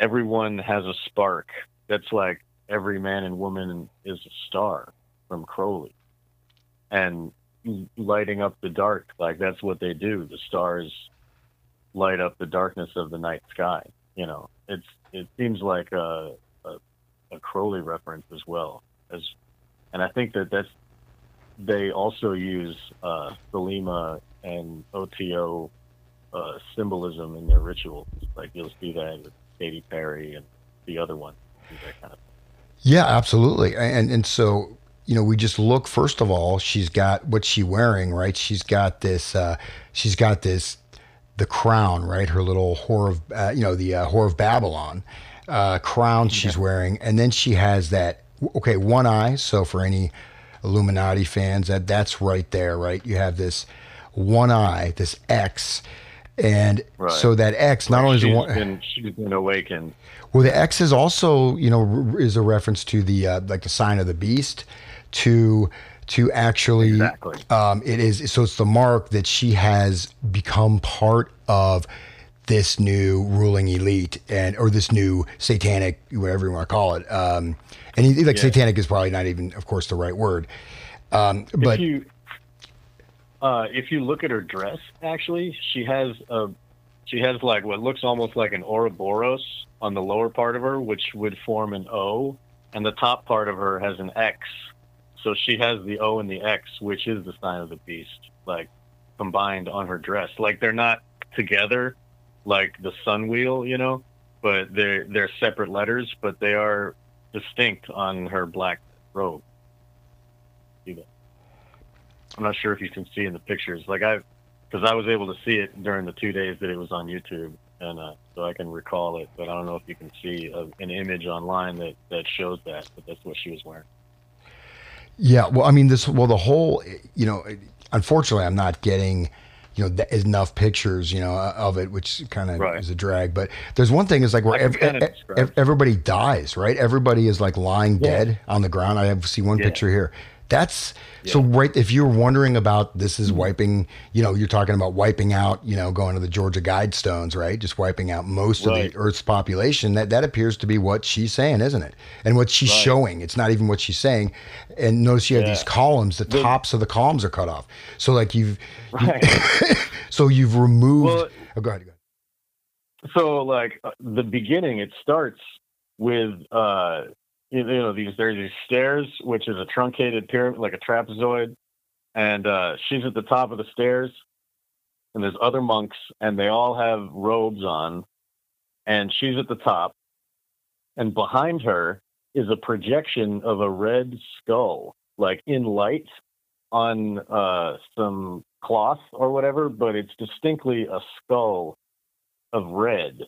Everyone has a spark. That's like every man and woman is a star from Crowley, and lighting up the dark, like that's what they do. The stars light up the darkness of the night sky. You know, it's it seems like a a, a Crowley reference as well as, and I think that that's they also use uh, Thelema and OTO uh, symbolism in their rituals. Like you'll see that with Katy Perry and the other one, kind of. Yeah, absolutely. And and so you know, we just look. First of all, she's got what's she wearing, right? She's got this. Uh, she's got this. The crown, right? Her little whore of, uh, you know, the uh, whore of Babylon uh, crown she's wearing, and then she has that. Okay, one eye. So for any Illuminati fans, that that's right there, right? You have this one eye, this X, and Right. so that X not only is She's one. been she's been awakened. Well, the X is also, you know, is a reference to the uh, like the sign of the beast, to to actually, Exactly. um, it is so it's the mark that she has become part of this new ruling elite and or this new satanic whatever you want to call it um and he, like Yeah. satanic is probably not even of course the right word um but if you uh, if you look at her dress, actually, she has a she has like what looks almost like an Ouroboros on the lower part of her, which would form an O, and the top part of her has an X. So she has the O and the X, which is the sign of the beast, like combined on her dress. Like they're not together, like the sun wheel, you know, but they're they're separate letters, but they are distinct on her black robe. I'm not sure if you can see in the pictures. Like I, because I was able to see it during the two days that it was on YouTube, and uh, so I can recall it. But I don't know if you can see a, an image online that that shows that. But that's what she was wearing. Yeah, well, I mean, this, well, the whole, you know, unfortunately, I'm not getting, you know, enough pictures, you know, of it, which kind of Right. is a drag. But there's one thing is like where ev- kinda ev- describe. ev- everybody dies, right? Everybody is like lying Yeah. dead on the ground. I have see one Yeah. picture here. That's so Yeah. Mm-hmm. right. If you're wondering about this is wiping, you know, you're talking about wiping out, you know, going to the Georgia Guidestones, right? Just wiping out most of the Earth's population. That that appears to be what she's saying, isn't it? And what she's Right. showing. It's not even what she's saying. And notice you have these columns. The, The- tops of the columns are cut off. So like you've, Right. so you've removed. Well- oh, go ahead. Go ahead. so like uh, the beginning, it starts with uh, you know these there's these stairs, which is a truncated pyramid, like a trapezoid, and uh, she's at the top of the stairs, and there's other monks, and they all have robes on, and she's at the top, and behind her is a projection of a red skull, like in light on uh, some cloth or whatever, but it's distinctly a skull of red,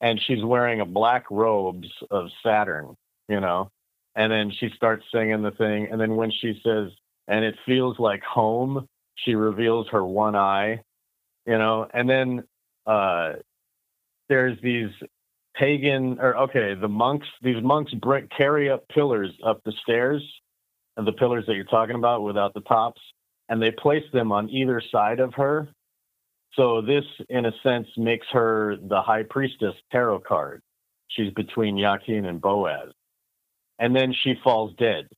and she's wearing a black robes of Saturn, you know. And then she starts singing the thing, and then when she says, "And it feels like home," she reveals her one eye, you know. And then uh, there's these pagan, or okay, the monks. These monks bring, carry up pillars up the stairs, and the pillars that you're talking about without the tops, and they place them on either side of her so this, in a sense, makes her the high priestess tarot card. She's between Yakin and Boaz. And then she falls dead.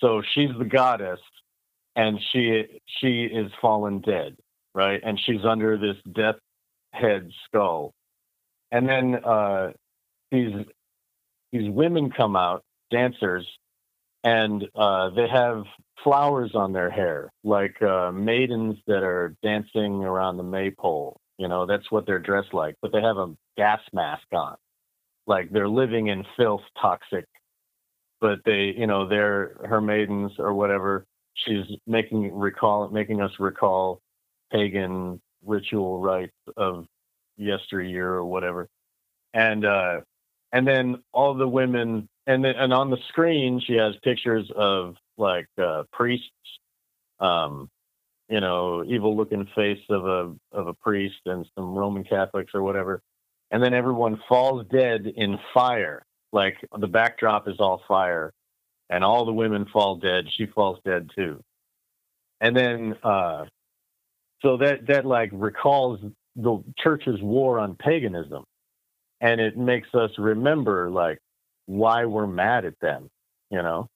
So she's the goddess and she she is fallen dead, right? And she's under this death head skull. And then uh these these women come out, dancers, and uh, they have flowers on their hair, like uh, maidens that are dancing around the maypole. You know, that's what they're dressed like, but they have a gas mask on, like they're living in filth, toxic. But they, you know, they're her maidens or whatever. She's making recall, making us recall pagan ritual rites of yesteryear or whatever, and uh, and then all the women and then and on the screen she has pictures of like uh, priests um you know evil looking face of a of a priest and some roman catholics or whatever. And then everyone falls dead in fire like the backdrop is all fire and all the women fall dead she falls dead too. And then uh so that that like recalls the church's war on paganism and it makes us remember like why we're mad at them you know?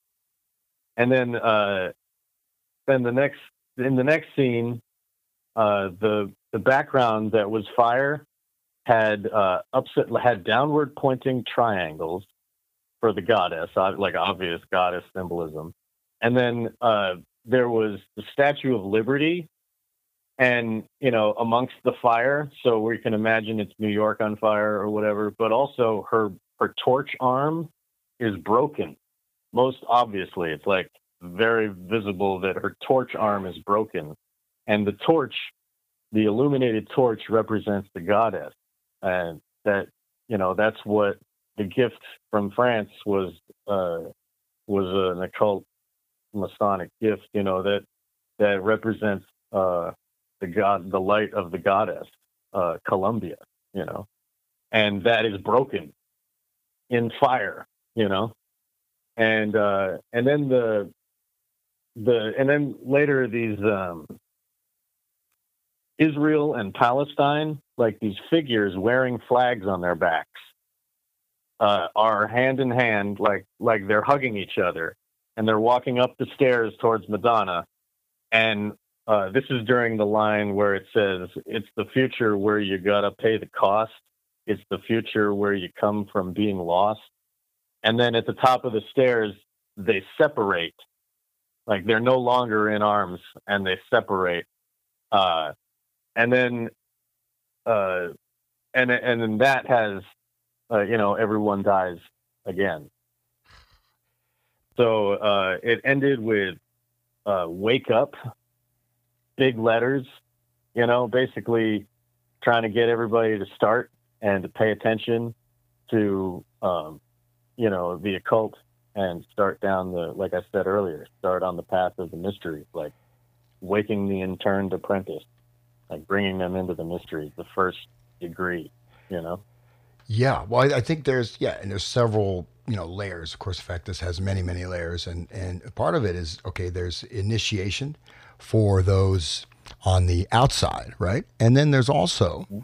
And then uh then the next in the next scene uh the the background that was fire had uh upset had downward pointing triangles for the goddess like obvious goddess symbolism. And then uh there was the statue of liberty and you know amongst the fire. So we can imagine it's new york on fire or whatever but also her her torch arm is broken. Most obviously it's like very visible that her torch arm is broken. And the torch the illuminated torch represents the goddess and that you know that's what the gift from france was uh was an occult masonic gift you know that that represents uh the god the light of the goddess uh columbia you know and that is broken in fire you know and uh and then the the and then later these um Israel and Palestine, like these figures wearing flags on their backs, uh, are hand in hand, like like they're hugging each other, and they're walking up the stairs towards Madonna. And uh, this is during the line where it says, "It's the future where you gotta pay the cost. It's the future where you come from being lost." And then at the top of the stairs, they separate, like they're no longer in arms, and they separate. Uh, and then uh, and and then that has uh, you know everyone dies again. So uh, it ended with uh, "wake up," big letters, you know, basically trying to get everybody to start and to pay attention to um, you know the occult and start down the like I said earlier, start on the path of the mystery, like waking the entered apprentice like bringing them into the mystery, the first degree, you know? Yeah. Well, I, I think there's, yeah, and there's several, you know, layers. Of course, Effectus has many, many layers. And, and part of it is, okay, there's initiation for those on the outside, right? And then there's also mm-hmm.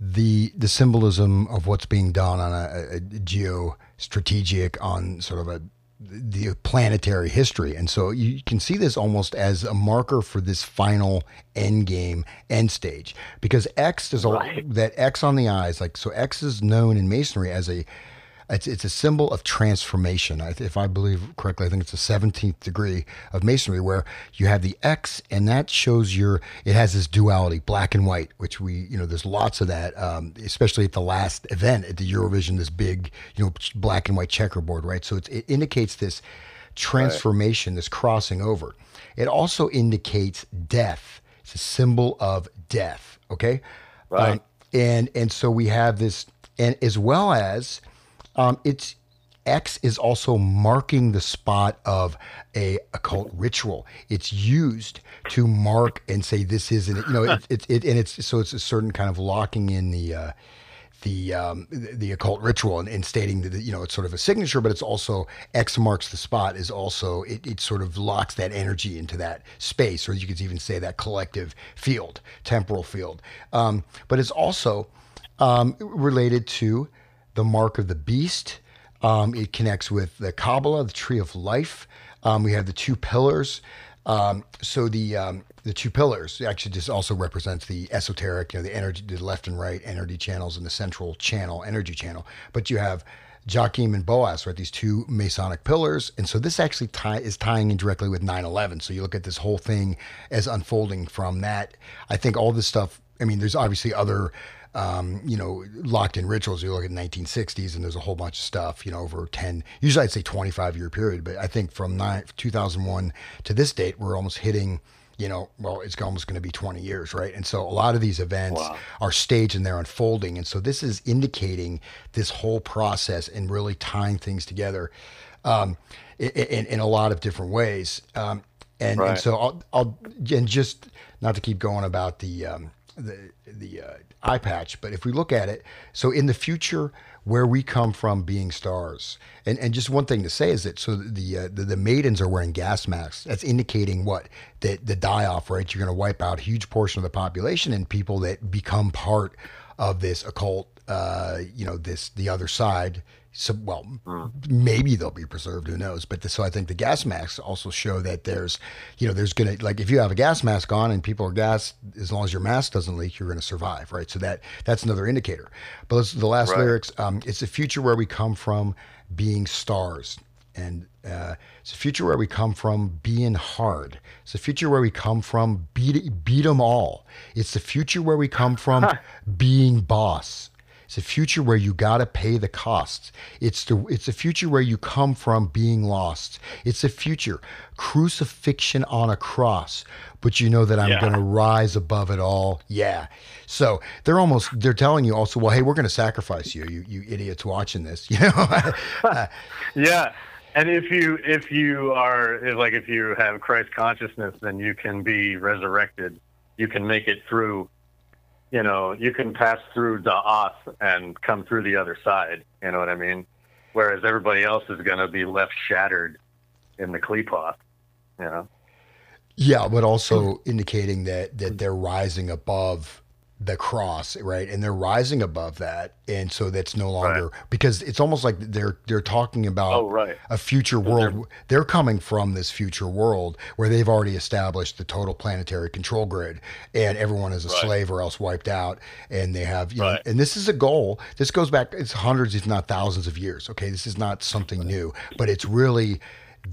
the the symbolism of what's being done on a, a geo strategic on sort of a the planetary history. And so you can see this almost as a marker for this final end game, end stage. Because X, a right. that X on the eyes, like so X is known in masonry as a it's, it's a symbol of transformation. If I believe correctly, I think it's the 17th degree of masonry where you have the X and that shows your, it has this duality, black and white, which we, you know, there's lots of that, um, especially at the last event at the Eurovision, this big, you know, black and white checkerboard, right? So it indicates this transformation, right. this crossing over. It also indicates death. It's a symbol of death. Okay. Right. Um, and, and so we have this, and as well as, um, it's X is also marking the spot of a occult ritual. It's used to mark and say this isn't. You know, it's it, it, and it's so it's a certain kind of locking in the uh, the um, the occult ritual and, and stating that you know it's sort of a signature, but it's also X marks the spot is also it, it sort of locks that energy into that space, or you could even say that collective field, temporal field. Um, but it's also um, related to the mark of the beast. Um, it connects with the Kabbalah, the tree of life. Um, we have the two pillars. Um, so the um, the two pillars actually just also represents the esoteric, you know, the energy, the left and right energy channels, and the central channel, energy channel. But you have Joachim and Boaz, right? These two Masonic pillars. And so this actually tie, is tying in directly with 9 11. So you look at this whole thing as unfolding from that. I think all this stuff, I mean, there's obviously other um, you know, locked in rituals. You look at 1960s, and there's a whole bunch of stuff, you know, over 10, usually I'd say 25 year period, but I think from nine, 2001 to this date, we're almost hitting you know, well, it's almost going to be 20 years, right? And so a lot of these events wow. are staged and they're unfolding. And so this is indicating this whole process and really tying things together um, in, in, a lot of different ways. Um, and, right. and, so I'll, I'll, and just not to keep going about the, um, the the uh, eye patch. But if we look at it, so in the future, where we come from being stars, and and just one thing to say is that so the uh, the, the, maidens are wearing gas masks. That's indicating what that the die off right. You're going to wipe out a huge portion of the population and people that become part of this occult. Uh, you know this the other side so well mm. maybe they'll be preserved who knows but the, so i think the gas masks also show that there's you know there's gonna like if you have a gas mask on and people are gas as long as your mask doesn't leak you're gonna survive right so that that's another indicator but the last right. lyrics um, it's a future where we come from being stars and uh, it's a future where we come from being hard. It's a future where we come from beat beat them all. It's the future where we come from being boss. It's a future where you got to pay the costs. It's the it's a future where you come from being lost. It's a future crucifixion on a cross, but you know that I'm yeah. going to rise above it all. Yeah. So they're almost they're telling you also, well, hey, we're going to sacrifice you, you you idiots watching this. You know. yeah. And if you if you are if like if you have Christ consciousness, then you can be resurrected. You can make it through you know, you can pass through Da'ath and come through the other side. You know what I mean? Whereas everybody else is going to be left shattered in the Qliphoth, you know? Yeah, but also indicating that that they're rising above the cross, right? And they're rising above that, and so that's no longer Right. because it's almost like they're they're talking about Oh, right. a future world. They're coming from this future world where they've already established the total planetary control grid, and everyone is a Right. slave or else wiped out. And they have, you know, and this is a goal. This goes back; it's hundreds, if not thousands, of years. Okay, this is not something new, but it's really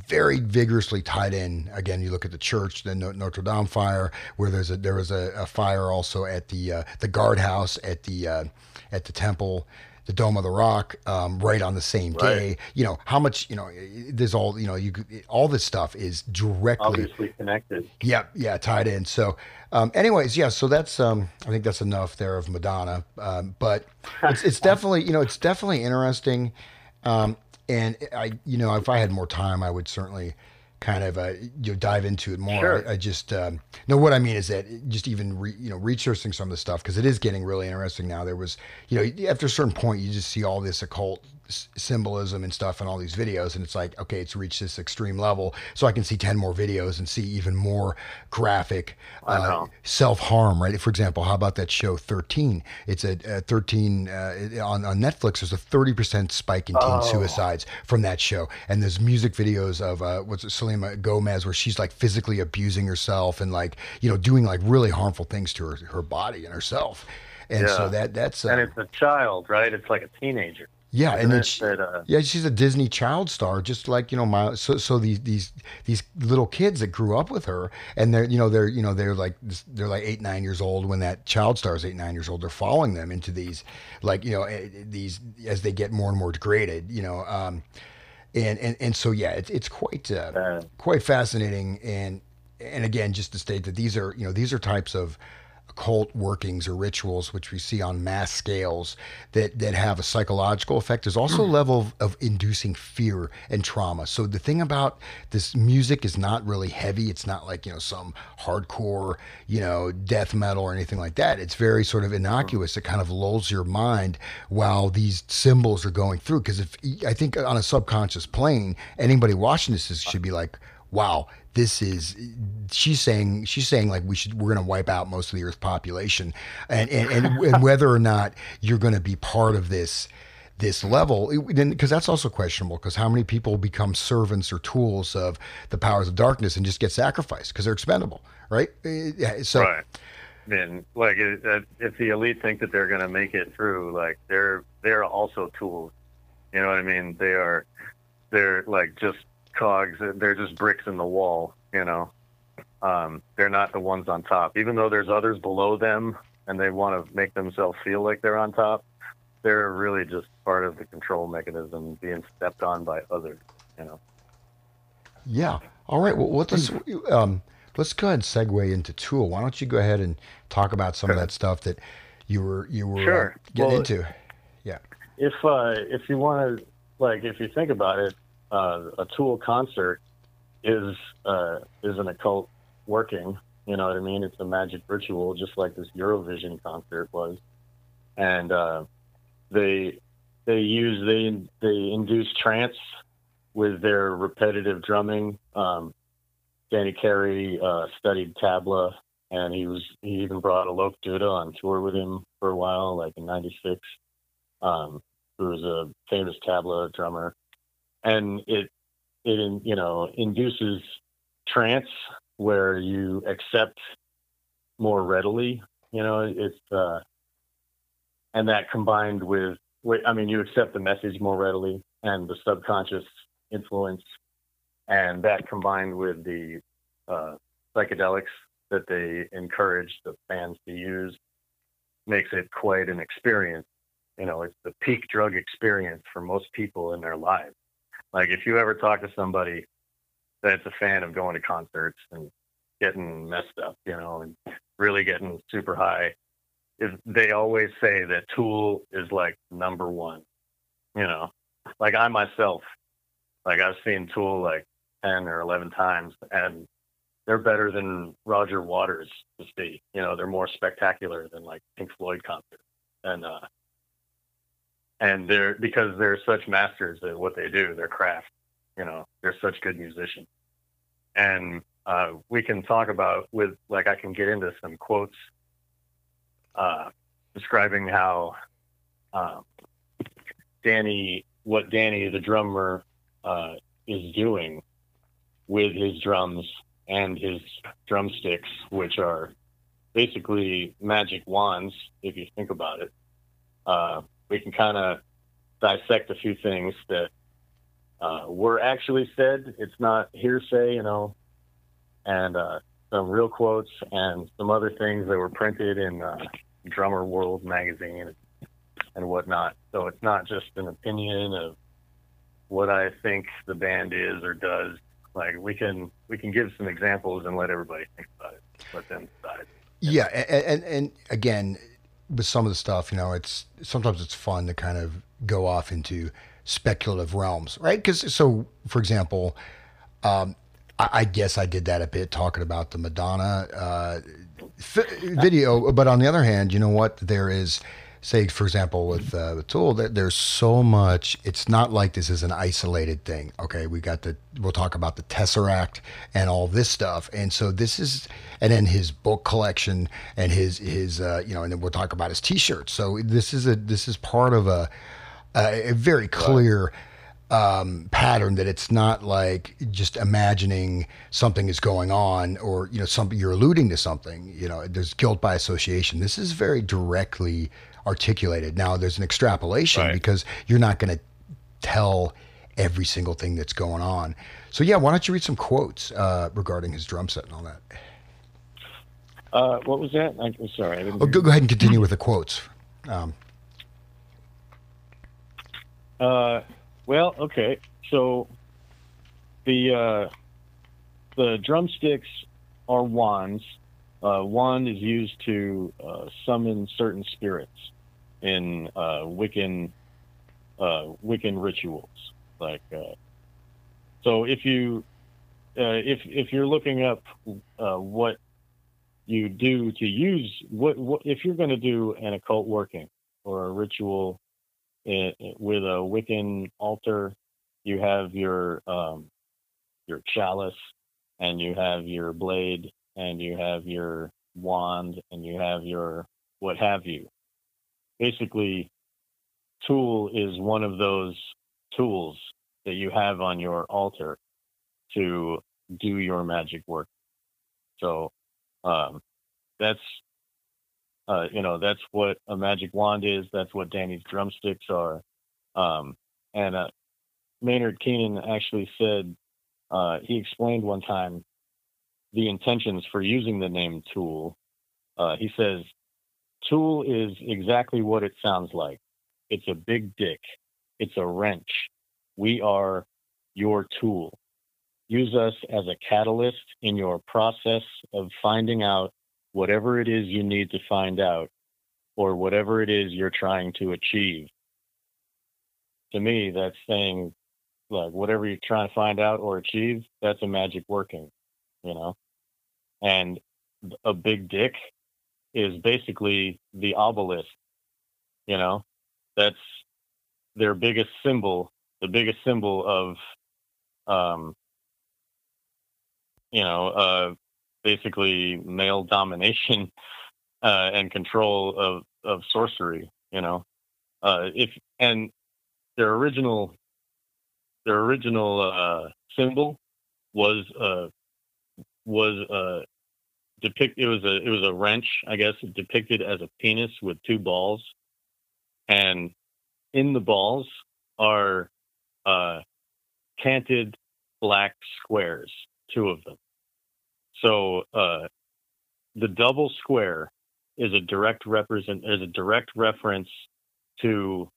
very vigorously tied in. Again, you look at the church, the Notre Dame fire, where there's a there was a, a fire also at the uh, the guardhouse at the uh, at the temple, the Dome of the Rock, um, right on the same day. You know how much you know. There's all you know. You all this stuff is directly Obviously connected. yeah, yeah, tied in. So, um, anyways, yeah. So that's um, I think that's enough there of Madonna. Um, but it's, it's definitely you know it's definitely interesting. And I you know if I had more time, I would certainly kind of uh, you know dive into it more. Sure. I, I just um, no. What I mean is that just even re, you know researching some of the stuff because it is getting really interesting now. There was you know after a certain point you just see all this occult symbolism and stuff in all these videos and it's like okay it's reached this extreme level so i can see 10 more videos and see even more graphic uh, self-harm right for example how about that show 13 it's a, a 13 uh, on, on netflix there's a 30% spike in teen Oh. suicides from that show and there's music videos of uh, what's it, selena gomez where she's like physically abusing herself and like you know doing like really harmful things to her, her body and herself and so that that's uh, And it's a child, right? It's like a teenager. Yeah Isn't and she, That, uh, yeah, she's a Disney child star, just like you know my. So, so these these these little kids that grew up with her, and they're you know they're you know they're like they're like eight nine years old when that child star is eight nine years old. They're following them into these like you know eh, these as they get more and more degraded, you know. Um, and and and so yeah, it's it's quite uh, Uh, quite fascinating, and and again, just to state that these are you know these are types of occult workings or rituals which we see on mass scales that that have a psychological effect there's also a level of, of inducing fear and trauma. So the thing about this music is not really heavy. It's not like you know some hardcore you know death metal or anything like that. It's very sort of innocuous. It kind of lulls your mind while these symbols are going through. Because if i think on a subconscious plane anybody watching this is, should be like wow this is she's saying she's saying like we should we're going to wipe out most of the earth's population and and, and, and whether or not you're going to be part of this this level because that's also questionable because how many people become servants or tools of the powers of darkness and just get sacrificed because they're expendable right yeah, so right. And like, uh, if the elite think that they're going to make it through, like they're they're also tools. You know what I mean? They are they're like just cogs. They're just bricks in the wall. You know, um, they're not the ones on top. Even though there's others below them, and they want to make themselves feel like they're on top, they're really just part of the control mechanism being stepped on by others. You know. Yeah. All right. Well, let's um, let's go ahead and segue into Tool. Why don't you go ahead and talk about some of that stuff that you were you were uh, getting Well, into? Yeah. if uh, if you want to like if you think about it, uh, a Tool concert is uh, is an occult working. You know what I mean? It's a magic ritual, just like this Eurovision concert was, and uh, they they use they they induce trance with their repetitive drumming. Um, Danny Carey uh, studied tabla, and he was he even brought Aloke Dutta on tour with him for a while, like in '96 um, who was a famous tabla drummer, and it it you know induces trance where you accept more readily. You know, it's uh, and that combined with I mean, you accept the message more readily and the subconscious influence, and that combined with the uh, psychedelics that they encourage the fans to use makes it quite an experience you know, it's the peak drug experience for most people in their lives. Like if you ever talk to somebody that's a fan of going to concerts and getting messed up, you know, and really getting super high, is they always say that Tool is like number one. You know, like I myself, like I've seen Tool like ten or eleven times, and they're better than Roger Waters to see. You know, they're more spectacular than like Pink Floyd concerts, and uh, and they're because they're such masters at what they do, their craft. You know, they're such good musicians, and uh, we can talk about with like I can get into some quotes uh, describing how um, Danny, what Danny the drummer uh, is doing with his drums and his drumsticks, which are basically magic wands, if you think about it. We can kind of dissect a few things that uh, were actually said. It's not hearsay, you know, and uh, some real quotes and some other things that were printed in uh, Drummer World magazine and whatnot. So it's not just an opinion of what I think the band is or does. Like we can we can give some examples and let everybody think about it, let them decide. Yeah, and, and and again, with some of the stuff, you know, it's sometimes it's fun to kind of go off into speculative realms, right? Because so, for example, um, I, I, guess I did that a bit talking about the Madonna uh, f- video, but on the other hand, you know what? There is say, for example, with uh, the tool, that there's so much. It's not like this is an isolated thing. Okay, we got the. We'll talk about the Tesseract and all this stuff, and so this is, and then his book collection and his his uh, you know, and then we'll talk about his T-shirts. So this is a this is part of a a, a very clear. Um, pattern that it's not like just imagining something is going on or you know something you're alluding to something you know there's guilt by association this is very directly articulated. Now there's an extrapolation right. because you're not going to tell every single thing that's going on. So yeah, why don't you read some quotes uh, regarding his drum set and all that? Uh, what was that? I'm sorry. oh, go, go, ahead and continue with the quotes. Um, uh, well, okay. So the uh, the drumsticks are wands. Uh, wand is used to uh, summon certain spirits in uh, Wiccan uh, Wiccan rituals. Like, uh, so if you uh, if if you're looking up uh, what you do to use what, what if you're going to do an occult working or a ritual in, with a Wiccan altar, you have your um, your chalice and you have your blade and you have your wand and you have your what have you basically tool is one of those tools that you have on your altar to do your magic work. So um, that's uh, you know that's what a magic wand is. That's what Danny's drumsticks are. Um, and uh, Maynard Keenan actually said uh, he explained one time the intentions for using the name Tool. Uh, he says Tool is exactly what it sounds like. It's a big dick. It's a wrench. We are your tool. Use us as a catalyst in your process of finding out whatever it is you need to find out or whatever it is you're trying to achieve. To me, that's saying, like, whatever you're trying to find out or achieve, that's a magic working, you know? And a big dick is basically the obelisk. You know, that's their biggest symbol, the biggest symbol of, um, you know, uh, basically male domination uh, and control of of sorcery. You know, uh, if and their original their original uh, symbol was uh, was uh, depict it was a it was a wrench, I guess, depicted as a penis with two balls, and in the balls are uh, canted black squares, two of them. So uh, the double square is a direct represent is a direct reference to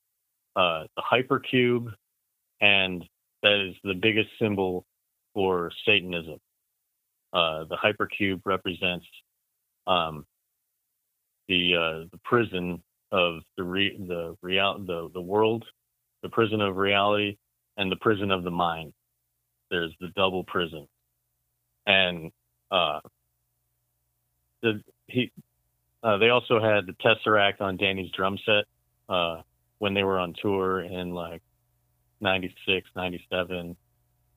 uh, the hypercube, and that is the biggest symbol for Satanism. Uh, the hypercube represents um, the uh, the prison of the re- the real the the world, the prison of reality, and the prison of the mind. There's the double prison, and uh, the he uh, they also had the tesseract on Danny's drum set uh, when they were on tour in like 96, 97,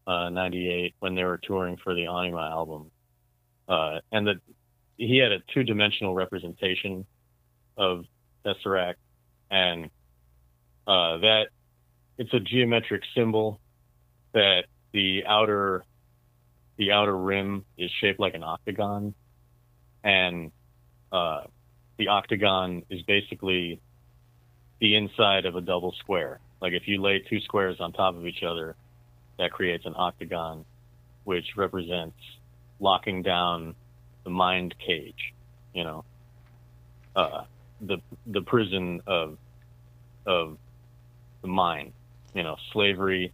uh, 98 when they were touring for the Ænima album. uh, and that he had a two-dimensional representation of Tesseract, and uh, that it's a geometric symbol that the outer the outer rim is shaped like an octagon, and uh, the octagon is basically the inside of a double square. Like if you lay two squares on top of each other, that creates an octagon, which represents locking down the mind cage. You know, uh, the the prison of of the mind. You know, slavery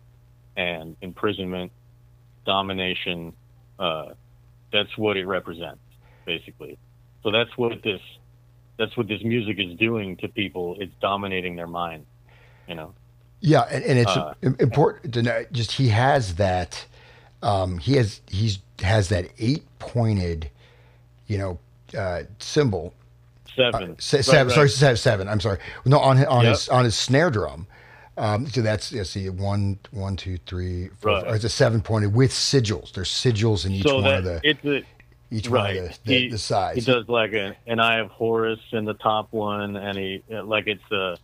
and imprisonment, domination. Uh, that's what it represents, basically. So that's what this that's what this music is doing to people. It's dominating their mind. You know. Yeah, and, and it's Uh, important to know. Just he has that. Um, he has he's has that eight pointed, you know, uh, symbol. Seven. Se- Right, seven. right. Sorry, seven. I'm sorry. No, on his, on Yep. his on his snare drum. Um, so that's let's see, one, one, two, three, four. Right. It's a seven pointed with sigils. There's sigils in each so one that of the it's a each right. one of the, the, he, the sides. He does like a, an eye of Horus in the top one, and he like it's a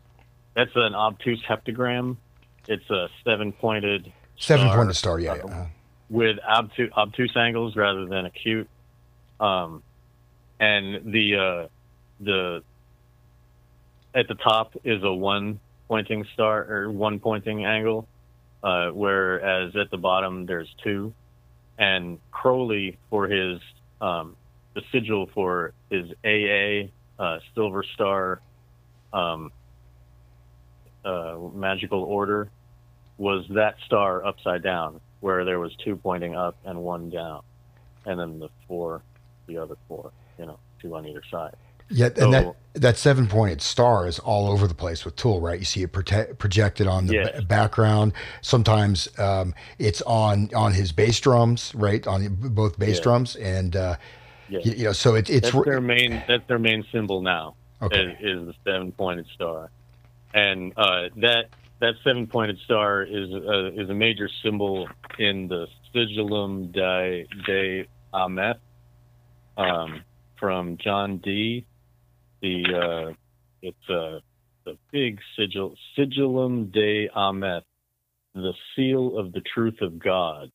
that's an obtuse heptagram. It's a seven pointed seven pointed star. Yeah. uh, yeah. Uh, with obtuse, obtuse angles rather than acute. Um, and the uh, the at the top is a one pointing star or one pointing angle, uh, whereas at the bottom there's two. And Crowley for his um, the sigil for his AA uh, Silver Star um, uh, magical order was that star upside down, where there was two pointing up and one down, and then the four, the other four, you know, two on either side. Yeah, and that So- that seven pointed star is all over the place with Tool, right? You see it prote- projected on the Yes. ba- background. Sometimes um, it's on on his bass drums, right? On both bass Yeah. drums, and uh, Yeah. you, you know, so it, it's That's their main. That's their main symbol now. Okay. Is, is the seven pointed star, and uh, that that seven pointed star is a, is a major symbol in the Sigillum de de Ameth um, from John Dee. The uh, it's a the big sigil Sigillum Dei Ameth, the seal of the truth of God,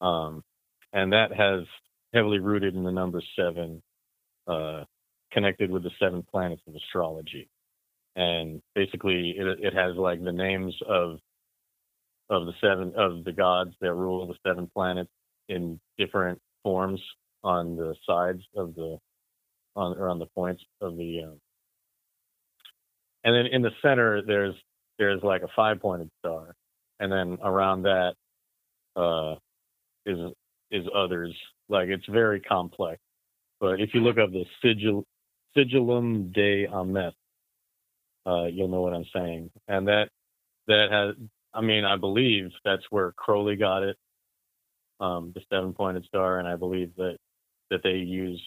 um, and that has heavily rooted in the number seven, uh, connected with the seven planets of astrology. And basically, it, it has like the names of of the seven of the gods that rule the seven planets in different forms on the sides of the on or on the points of the. Um, and then in the center, there's there's like a five pointed star, and then around that uh, is is others. Like it's very complex. But if you look up the sigil, sigillum Dei Ameth, uh, you'll know what I'm saying. And that that has, I mean, I believe that's where Crowley got it, um, the seven pointed star, and I believe that that they used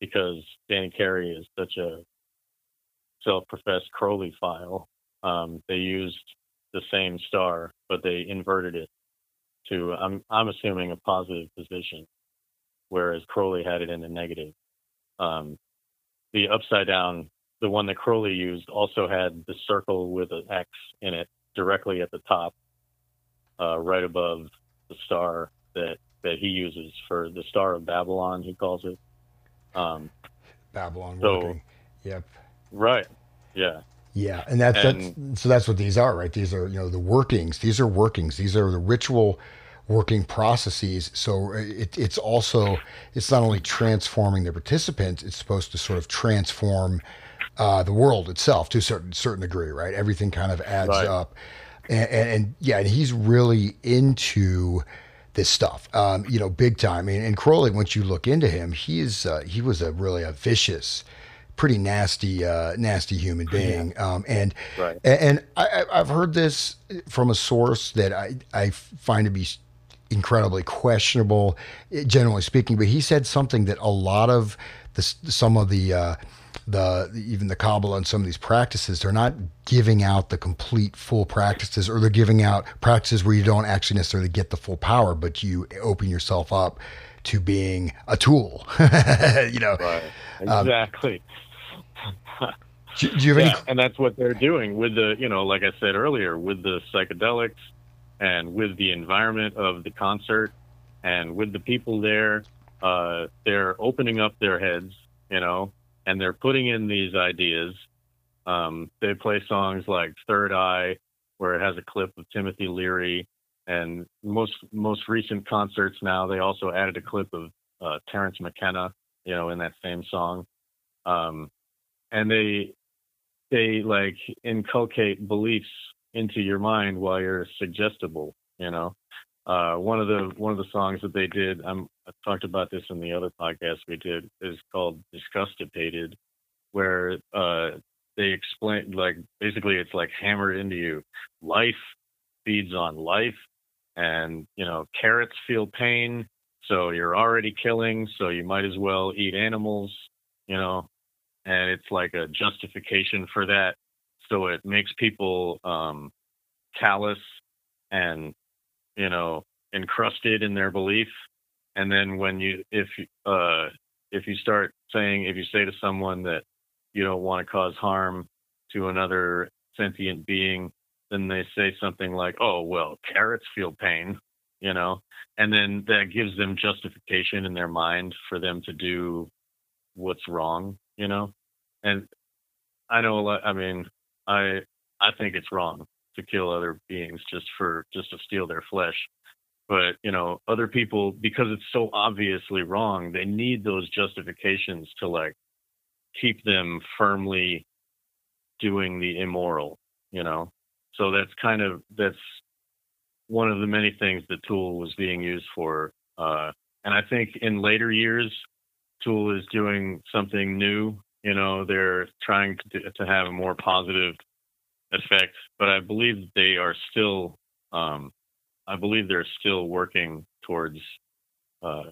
because Danny Carey is such a self-professed Crowley file. Um, they used the same star, but they inverted it to I'm I'm assuming a positive position, whereas Crowley had it in the negative. Um, the upside down, the one that Crowley used, also had the circle with an X in it directly at the top, uh, right above the star that that he uses for the Star of Babylon. He calls it. Um, Babylon So- working. Yep. right. Yeah. Yeah, and that's that's so that's what these are, right? These are you know the workings. These are workings. These are the ritual working processes. So it, it's also it's not only transforming the participants. It's supposed to sort of transform uh, the world itself to a certain certain degree, right? Everything kind of adds Right. up, and, and, and yeah, and he's really into this stuff, um, you know, big time. And, and Crowley, once you look into him, he is uh, he was a really a vicious, pretty nasty, uh, nasty human being. Um, and Right. and I, I've heard this from a source that I I find to be incredibly questionable, generally speaking. But he said something that a lot of the some of the uh, the even the Kabbalah and some of these practices they're not giving out the complete full practices, or they're giving out practices where you don't actually necessarily get the full power, but you open yourself up to being a tool. you know, Right. Um, Exactly. do, do you have yeah, any? and that's what they're doing with the, you know, like I said earlier, with the psychedelics and with the environment of the concert and with the people there. Uh, they're opening up their heads, you know, and they're putting in these ideas. Um, they play songs like Third Eye, where it has a clip of Timothy Leary, and most most recent concerts now they also added a clip of uh, Terence McKenna, you know, in that same song. Um, and they they like inculcate beliefs into your mind while you're suggestible you know uh, one of the one of the songs that they did I'm, i talked about this in the other podcast we did is called disgustipated where uh, they explain like basically it's like hammered into you life feeds on life and you know carrots feel pain so you're already killing so you might as well eat animals you know and it's like a justification for that. So it makes people um, callous and you know encrusted in their belief. And then when you if uh, if you start saying if you say to someone that you don't want to cause harm to another sentient being, then they say something like, "Oh well, carrots feel pain," you know, and then that gives them justification in their mind for them to do what's wrong you know? And i know a lot i mean i i think it's wrong to kill other beings just for just to steal their flesh. But you know other people because it's so obviously wrong they need those justifications to like keep them firmly doing the immoral you know? So that's kind of that's one of the many things the tool was being used for uh and i think in later years tool is doing something new you know? They're trying to, to have a more positive effect but i believe they are still um, i believe they're still working towards uh,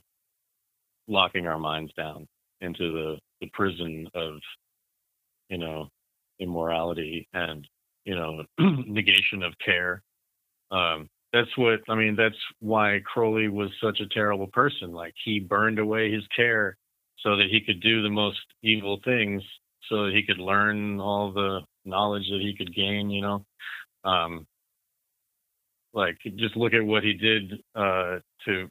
locking our minds down into the, the prison of you know immorality and you know negation of care. Um, that's what i mean that's why crowley was such a terrible person. Like he burned away his care so that he could do the most evil things so that he could learn all the knowledge that he could gain you know? Um like just look at what he did uh to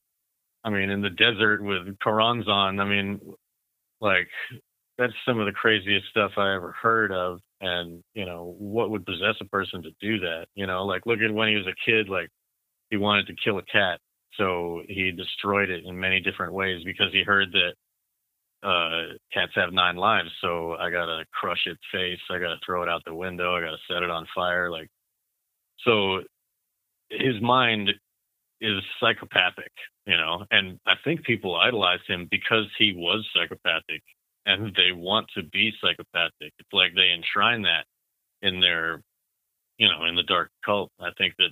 i mean in the desert with Choronzon i mean like that's some of the craziest stuff i ever heard of and you know what would possess a person to do that you know? Like look at when he was a kid like he wanted to kill a cat so he destroyed it in many different ways because he heard that uh, cats have nine lives, so I gotta crush its face. I gotta throw it out the window. I gotta set it on fire. Like, so his mind is psychopathic, you know, and I think people idolize him because he was psychopathic and they want to be psychopathic. It's like they enshrine that in their, you know, in the dark cult. I think that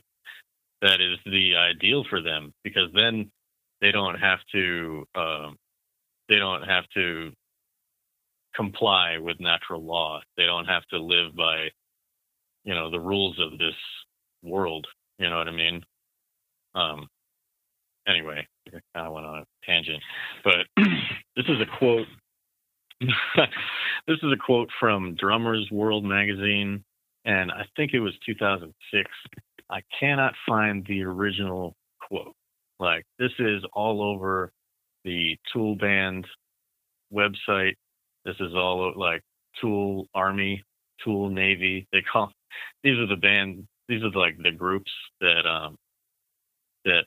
that is the ideal for them because then they don't have to, um, they don't have to comply with natural law. They don't have to live by, you know, the rules of this world. You know what I mean? Um, anyway, I kind of went on a tangent, but this is a quote. this is a quote from Drummers World magazine, and I think it was 2006. I cannot find the original quote. Like this is all over the Tool Band website. This is all like Tool Army, Tool Navy. They call these are the band. These are like the groups that um that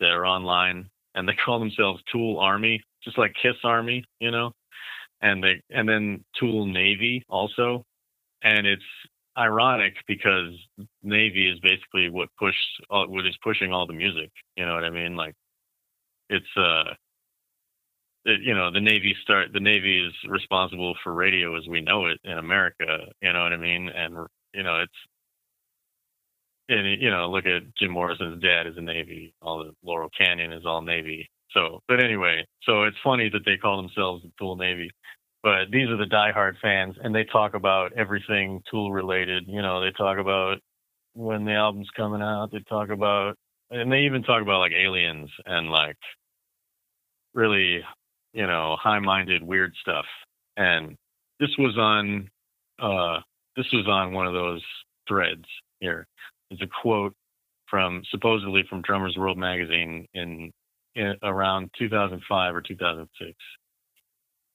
that are online, and they call themselves Tool Army, just like Kiss Army, you know. And they and then Tool Navy also, and it's ironic because Navy is basically what pushed what is pushing all the music. You know what I mean? Like it's uh you know the navy start the navy is responsible for radio as we know it in america you know what i mean? And you know it's and you know look at jim morrison's dad is a navy all the laurel canyon is all navy. So but anyway so it's funny that they call themselves the tool navy but these are the diehard fans and they talk about everything tool related you know they talk about when the album's coming out they talk about and they even talk about like aliens and like really, you know, high-minded, weird stuff. And this was on, uh, this was on one of those threads here. It's a quote from supposedly from Drummers World magazine in, in around 2005 or 2006,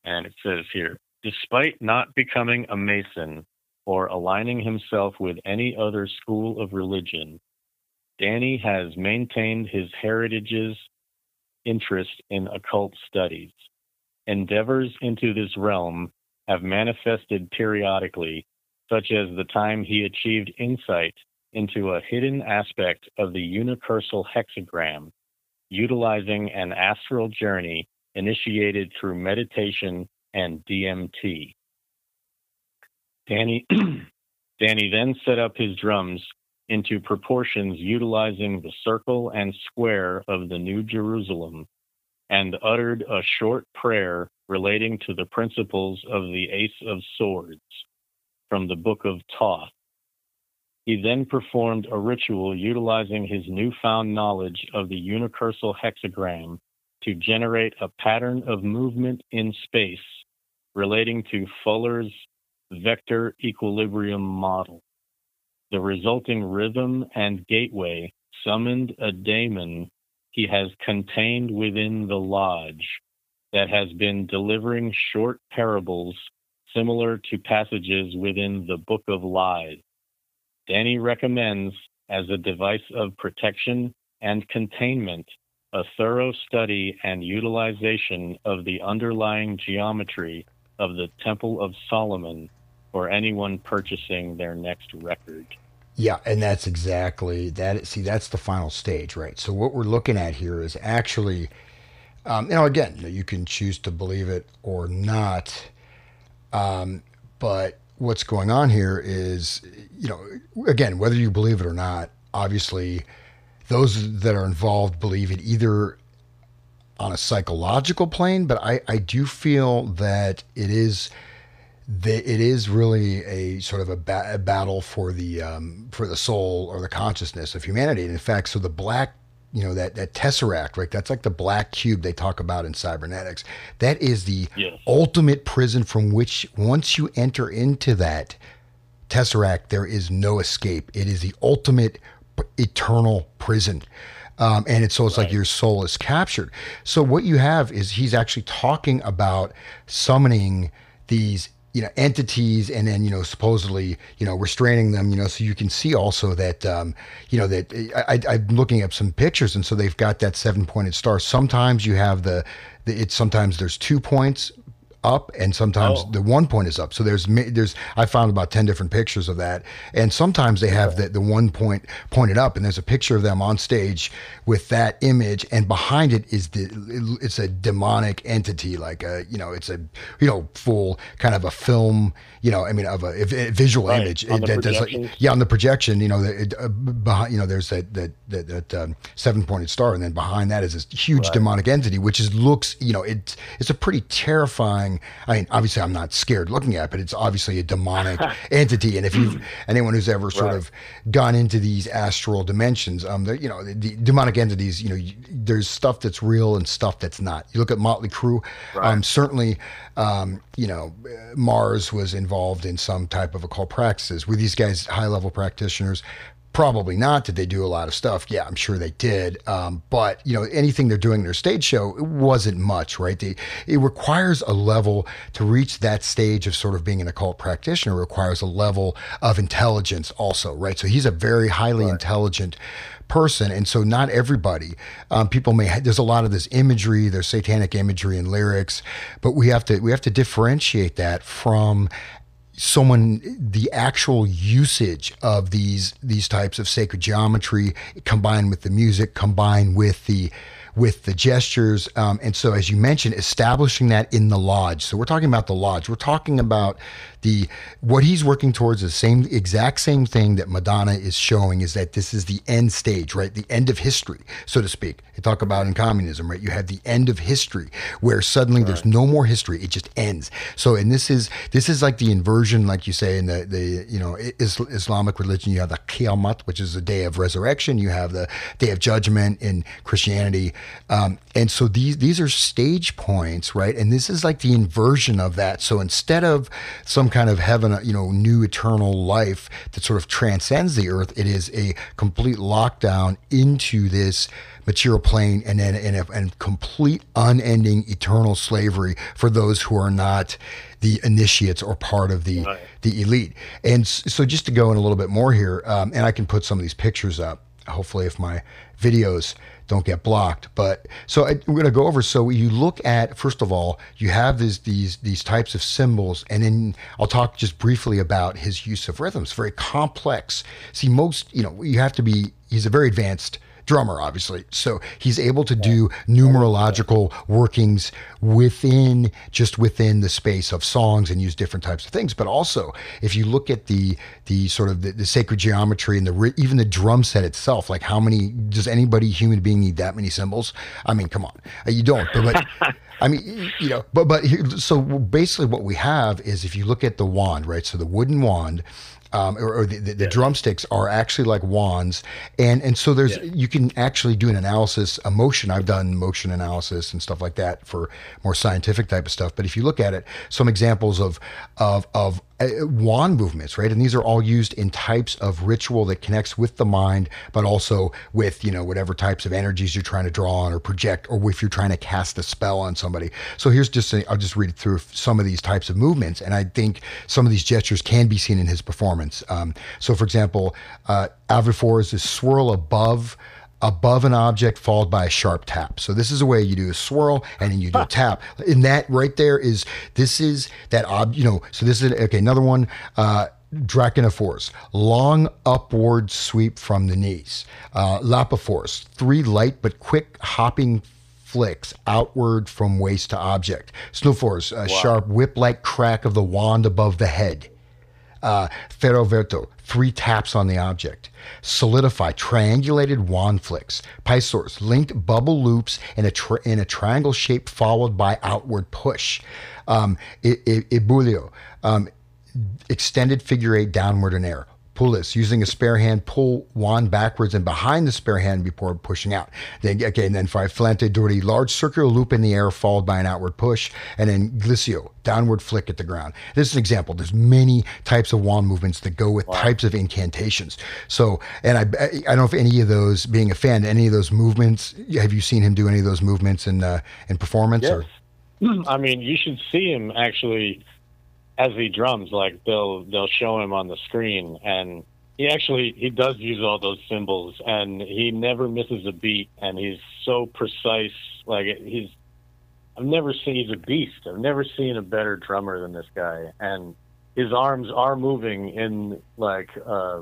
and it says here, despite not becoming a Mason or aligning himself with any other school of religion, Danny has maintained his heritage's interest in occult studies. Endeavors into this realm have manifested periodically, such as the time he achieved insight into a hidden aspect of the universal hexagram, utilizing an astral journey initiated through meditation and DMT. Danny, Danny then set up his drums into proportions utilizing the circle and square of the New Jerusalem and uttered a short prayer relating to the principles of the Ace of Swords from the Book of Thoth. He then performed a ritual utilizing his newfound knowledge of the unicursal hexagram to generate a pattern of movement in space relating to Fuller's vector equilibrium model. The resulting rhythm and gateway summoned a daemon he has contained within the lodge that has been delivering short parables similar to passages within the Book of Lies. Danny recommends, as a device of protection and containment, a thorough study and utilization of the underlying geometry of the Temple of Solomon for anyone purchasing their next record. Yeah, and that's exactly that. See, that's the final stage, right? So what we're looking at here is actually, um, you know, again, you can choose to believe it or not, um, but what's going on here is, you know, again, whether you believe it or not, obviously, those that are involved believe it either on a psychological plane, but I, I do feel that it is that it is really a sort of a, ba- a battle for the um, for the soul or the consciousness of humanity. And in fact, so the black, you know, that that tesseract, right? That's like the black cube they talk about in cybernetics. That is the Yes. ultimate prison from which once you enter into that tesseract, there is no escape. It is the ultimate p- eternal prison. Um, and it's so it's like your soul is captured. So what you have is he's actually talking about summoning these you know entities and then you know supposedly you know restraining them you know so you can see also that um, you know that I, I, I'm looking up some pictures and so they've got that seven pointed star. Sometimes you have the, the it's sometimes there's two points up and sometimes Oh. the one point is up so there's there's i found about 10 different pictures of that and sometimes they have the, the one point pointed up and there's a picture of them on stage with that image and behind it is the it's a demonic entity like a you know it's a you know full kind of a film you know i mean of a, a visual Right, image on the that does like, yeah on the projection you know it, uh, behind you know there's that that that, that um, seven pointed star and then behind that is this huge demonic entity which is looks you know it's it's a pretty terrifying i mean obviously i'm not scared looking at it but it's obviously a demonic entity and if you anyone who's ever sort Right. of gone into these astral dimensions um the, you know the, the demonic entities you know you, there's stuff that's real and stuff that's not. You look at motley crue um certainly um you know mars was involved in some type of occult practices were these guys high level practitioners Probably not. Did they do a lot of stuff? Yeah, I'm sure they did. Um, but you know, anything they're doing in their stage show, it wasn't much, right? They, it requires a level to reach that stage of sort of being an occult practitioner. Requires a level of intelligence, also, right? So he's a very highly intelligent person, and so not everybody. Um, people may. Ha- there's a lot of this imagery, there's satanic imagery and lyrics, but we have to we have to differentiate that from someone the actual usage of these these types of sacred geometry combined with the music combined with the with the gestures um, and so as you mentioned establishing that in the lodge. So we're talking about the lodge. We're talking about the what he's working towards the same exact same thing that madonna is showing is that this is the end stage right? The end of history so to speak. They talk about in communism right? You have the end of history where suddenly there's no more history. It just ends. So and this is this is like the inversion like you say in the the you know is, islamic religion. You have the qiyamah which is the day of resurrection. You have the day of judgment in christianity. Um, and so these these are stage points, right? And this is like the inversion of that. So instead of some kind of heaven, you know, new eternal life that sort of transcends the earth, it is a complete lockdown into this material plane and then and, and complete unending eternal slavery for those who are not the initiates or part of the right. the elite. And so just to go in a little bit more here, um, and I can put some of these pictures up. Hopefully, if my videos don't get blocked. But so I, we're going to go over. So you look at first of all, you have these these these types of symbols, and then I'll talk just briefly about his use of rhythms. Very complex. See, most you know you have to be. He's a very advanced drummer, obviously. So he's able to do numerological workings within just within the space of songs and use different types of things. But also, if you look at the the sort of the, the sacred geometry and the even the drum set itself, like how many does anybody human being need that many symbols? I mean, come on, uh, you don't. But, but I mean, you know, but but so basically, what we have is if you look at the wand, right? So the wooden wand um, or, or, the, the, the yeah. drumsticks are actually like wands, and and so there's yeah. you can actually do an analysis, a motion. I've done motion analysis and stuff like that for more scientific type of stuff. But if you look at it, some examples of of of wand movements, right? And these are all used in types of ritual that connects with the mind, but also with, you know, whatever types of energies you're trying to draw on or project, or if you're trying to cast a spell on somebody. So here's just, i will just read through some of these types of movements. And I think some of these gestures can be seen in his performance. Um, so, for example, uh, Avrifor is this swirl above above an object followed by a sharp tap. So this is a way you do a swirl and then you do a tap. And that right there is this is that ob you know. So this is okay. Another one. Uh, Force, long upward sweep from the knees. Uh, Force, three light but quick hopping flicks outward from waist to object. Snufors, a wow. sharp whip-like crack of the wand above the head. Uh, Ferroverto, three taps on the object. Solidify triangulated wand flicks. Pisors, linked bubble loops in a, tri- in a triangle shape followed by outward push. Um, Ibulio, um, extended figure eight downward in air pull this using a spare hand pull wand backwards and behind the spare hand before pushing out. Then okay and then five flante duri large circular loop in the air followed by an outward push and then glissio, downward flick at the ground. This is an example. There's many types of wand movements that go with wow. types of incantations. So and i i don't know if any of those being a fan any of those movements have you seen him do any of those movements in uh, in performance yes. or I mean, you should see him actually as he drums, like they'll they'll show him on the screen, and he actually he does use all those symbols, and he never misses a beat, and he's so precise. Like he's, I've never seen he's a beast. I've never seen a better drummer than this guy, and his arms are moving in like, uh,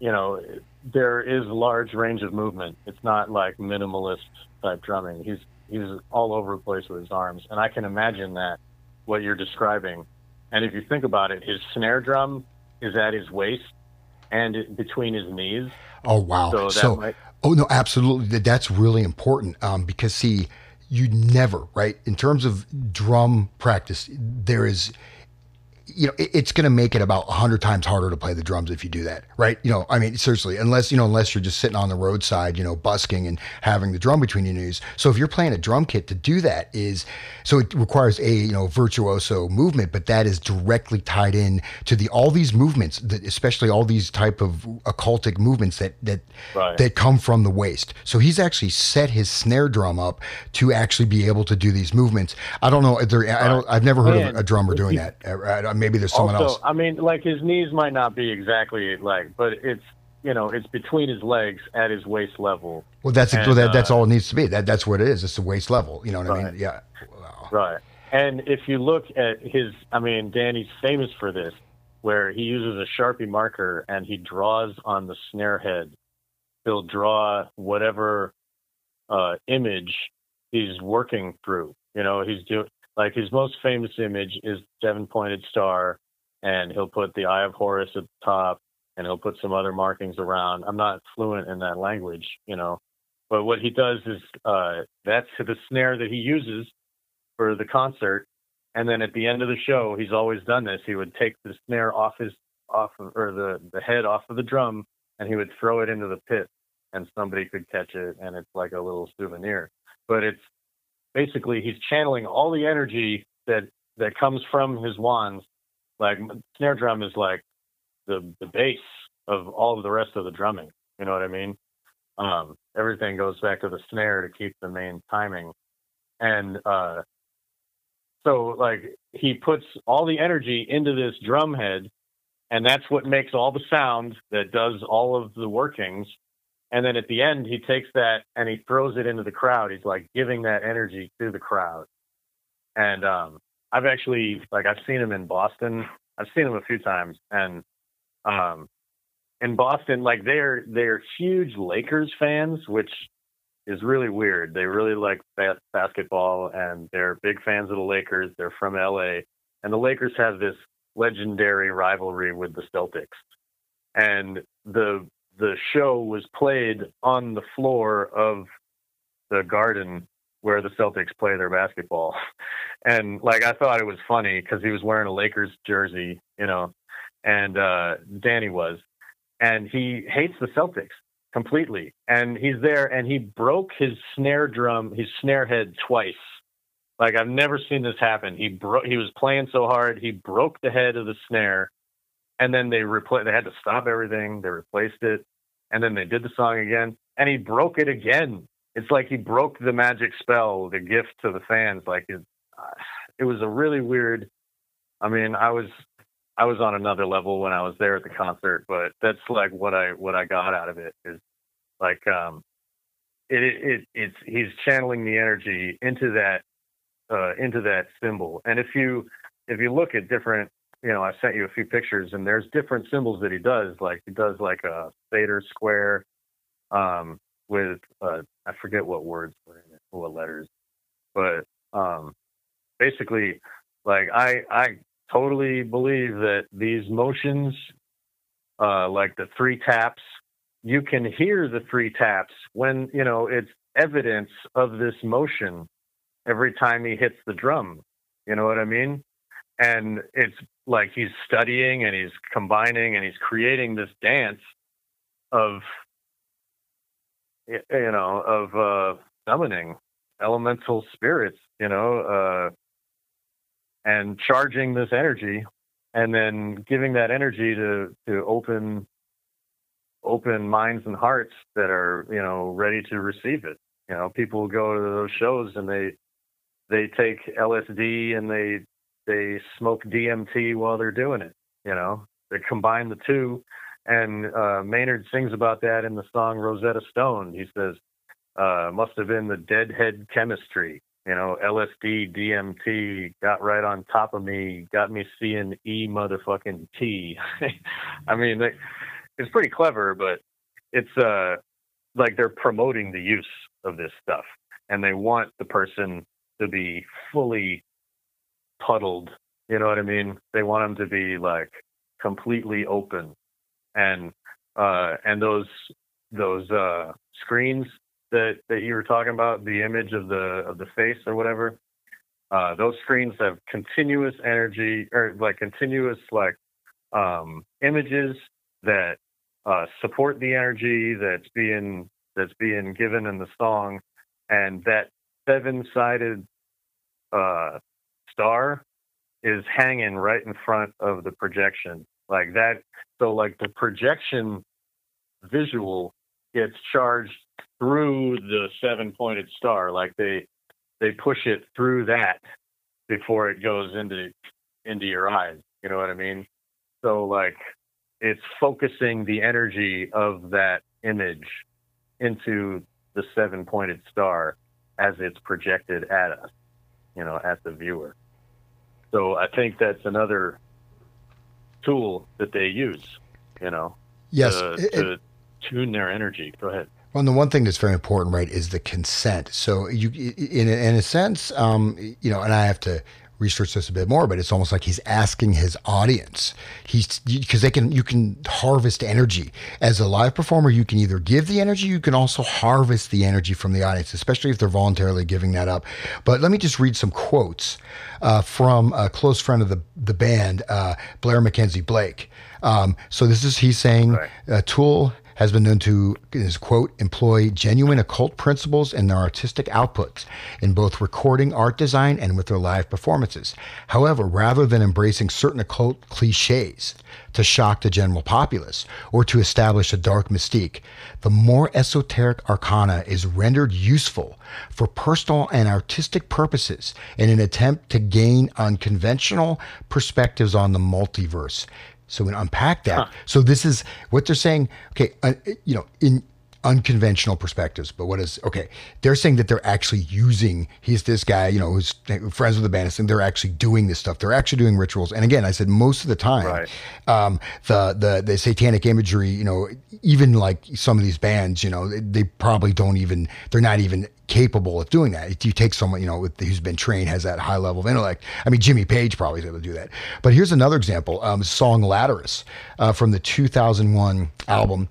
you know, there is large range of movement. It's not like minimalist type drumming. He's he's all over the place with his arms, and I can imagine that what you're describing and if you think about it, his snare drum is at his waist and between his knees. Oh wow! So, so might- oh no, absolutely. That's really important um, because see, you never right in terms of drum practice. There is you know, it's going to make it about a hundred times harder to play the drums if you do that, right? You know, I mean, seriously, unless you know, unless you're just sitting on the roadside, you know, busking and having the drum between your knees. So if you're playing a drum kit, to do that is so it requires a you know virtuoso movement, but that is directly tied in to the all these movements, that, especially all these type of occultic movements that that right. that come from the waist. So he's actually set his snare drum up to actually be able to do these movements. I don't know. There, I don't. I've never heard Man, of a drummer doing that. I, maybe there's someone also, else. I mean, like his knees might not be exactly like, but it's you know it's between his legs at his waist level. Well, that's and, well, that, that's uh, all it needs to be. That that's what it is. It's the waist level. You know what right. I mean? Yeah. Wow. Right. And if you look at his, I mean, Danny's famous for this, where he uses a sharpie marker and he draws on the snare head. He'll draw whatever uh, image he's working through. You know, he's doing like his most famous image is seven pointed star, and he'll put the Eye of Horus at the top, and he'll put some other markings around. I'm not fluent in that language, you know, but what he does is uh, that's the snare that he uses for the concert, and then at the end of the show, he's always done this. He would take the snare off his off of, or the the head off of the drum, and he would throw it into the pit. and somebody could catch it and it's like a little souvenir. But it's basically he's channeling all the energy that that comes from his wands. Like snare drum is like the the base of all of the rest of the drumming. You know what I mean? Um, everything goes back to the snare to keep the main timing. And uh, so like he puts all the energy into this drum head and that's what makes all the sound that does all of the workings and then at the end he takes that and he throws it into the crowd. He's like giving that energy to the crowd. And um i've actually like i've seen him in boston. I've seen him a few times. And um in boston like they're they're huge lakers fans which is really weird. They really like bas- basketball and they're big fans of the lakers. They're from la and the lakers have this legendary rivalry with the celtics. And the the show was played on the floor of the garden where the Celtics play their basketball. And like I thought it was funny because he was wearing a Lakers jersey, you know, and uh Danny was. And he hates the Celtics completely. And he's there and he broke his snare drum, his snare head twice. Like I've never seen this happen. He broke he was playing so hard, he broke the head of the snare and then they repla- they had to stop everything, they replaced it, and then they did the song again, and he broke it again. It's like he broke the magic spell, the gift to the fans. Like it, it was a really weird. I mean, I was I was on another level when I was there at the concert, but that's like what I what I got out of it is like um it it, it it's he's channeling the energy into that uh into that symbol. And if you if you look at different you know, I sent you a few pictures and there's different symbols that he does. Like he does like a Sator square um with uh I forget what words were in it, what letters. But um basically like I I totally believe that these motions uh like the three taps you can hear the three taps when you know it's evidence of this motion every time he hits the drum you know what i mean and it's like he's studying and he's combining and he's creating this dance of you know of uh summoning elemental spirits you know uh and charging this energy and then giving that energy to to open open minds and hearts that are you know ready to receive it. You know people go to those shows and they they take lsd and they they smoke dmt while they're doing it you know? They combine the two and uh maynard sings about that in the song rosetta stone. He says uh must have been the deadhead chemistry you know, LSD, DMT got right on top of me, got me seeing E motherfucking T. I mean, they, it's pretty clever, but it's uh like they're promoting the use of this stuff, and they want the person to be fully puddled. You know what I mean? They want them to be like completely open, and uh and those those uh screens that that you were talking about, the image of the of the face or whatever, uh, those screens have continuous energy or like continuous like um, images that uh, support the energy that's being that's being given in the song, and that seven-sided uh, star is hanging right in front of the projection, like that. So like the projection visual gets charged through the seven pointed star. Like they they push it through that before it goes into into your eyes. You know what i mean? So like it's focusing the energy of that image into the seven pointed star as it's projected at us you know at the viewer so i think that's another tool that they use you know Yes, to, it- to tune their energy. Go ahead. Well, and the one thing that's very important, right, is the consent. So you, in a, in a sense, um, you know, and I have to research this a bit more, but it's almost like he's asking his audience. He's because they can you can harvest energy as a live performer. You can either give the energy, you can also harvest the energy from the audience, especially if they're voluntarily giving that up. But let me just read some quotes uh, from a close friend of the the band, uh, Blair Mackenzie Blake. Um, so this is he's saying uh, Tool has been known to, is quote, employ genuine occult principles in their artistic outputs in both recording art design and with their live performances. However, rather than embracing certain occult cliches to shock the general populace or to establish a dark mystique, the more esoteric arcana is rendered useful for personal and artistic purposes in an attempt to gain unconventional perspectives on the multiverse. So we unpack that. Huh. So this is what they're saying. Okay, uh, you know, in unconventional perspectives. But what is okay? They're saying that they're actually using. He's this guy, you know, who's friends with the band, and they're actually doing this stuff. They're actually doing rituals. And again, I said most of the time, Right. um, the the the satanic imagery, you know, even like some of these bands, you know, they, they probably don't even. They're not even capable of doing that. If you take someone, you know, with, who's been trained, has that high level of intellect. I mean, Jimmy Page probably is able to do that. But here's another example: um, song "Latterus" uh, from the 2001 album.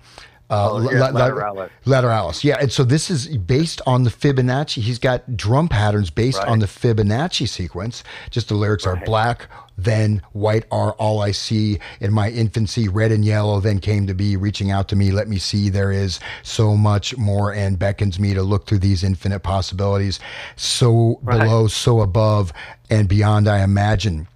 Uh, Oh, yeah, La- La- Lateralus. Lateralus, yeah. And so this is based on the Fibonacci. He's got drum patterns based Right. on the Fibonacci sequence. Just the lyrics are black, then white are all I see. In my infancy, red and yellow then came to be. Reaching out to me, let me see there is so much more and beckons me to look through these infinite possibilities. So Right. below, so above, and beyond I imagine.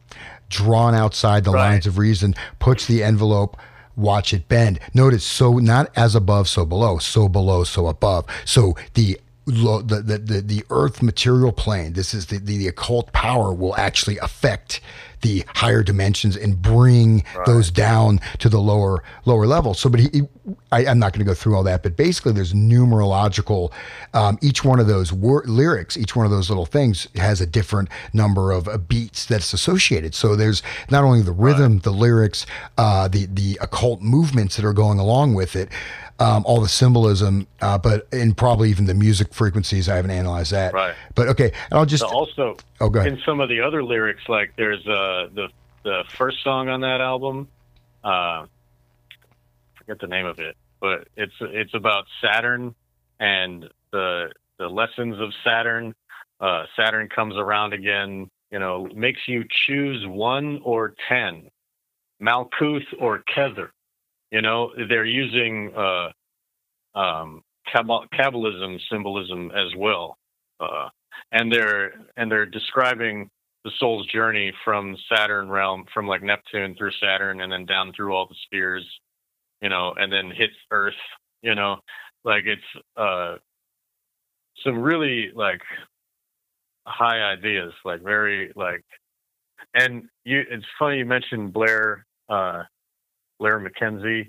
Drawn outside the Right. lines of reason, puts the envelope watch it bend. Notice so not as above, so below, so below, so above. So the the the the, the earth material plane, this is the, the the occult power will actually affect the higher dimensions and bring those down to the lower lower level. So, but he, he- I, I'm not going to go through all that, but basically, there's numerological. Um, each one of those wor- lyrics, each one of those little things has a different number of uh, beats that's associated. So there's not only the rhythm, the lyrics, uh, the the occult movements that are going along with it. Um, all the symbolism, uh, but and probably even the music frequencies. I haven't analyzed that. Right. But okay, and I'll just. So also, Oh, go ahead. in some of the other lyrics, like there's uh, the the first song on that album. Uh, forget the name of it, but it's it's about Saturn and the the lessons of Saturn. Uh, Saturn comes around again. You know, makes you choose one or ten, Malkuth or Kether. You know, they're using uh, um, Kabbal- Kabbalism symbolism as well. Uh, and they're and they're describing the soul's journey from Saturn realm, from like Neptune through Saturn, and then down through all the spheres, you know, and then hits Earth, you know, like it's uh, some really like high ideas, like very like, and you. It's funny you mentioned Blair, uh, Blair McKenzie,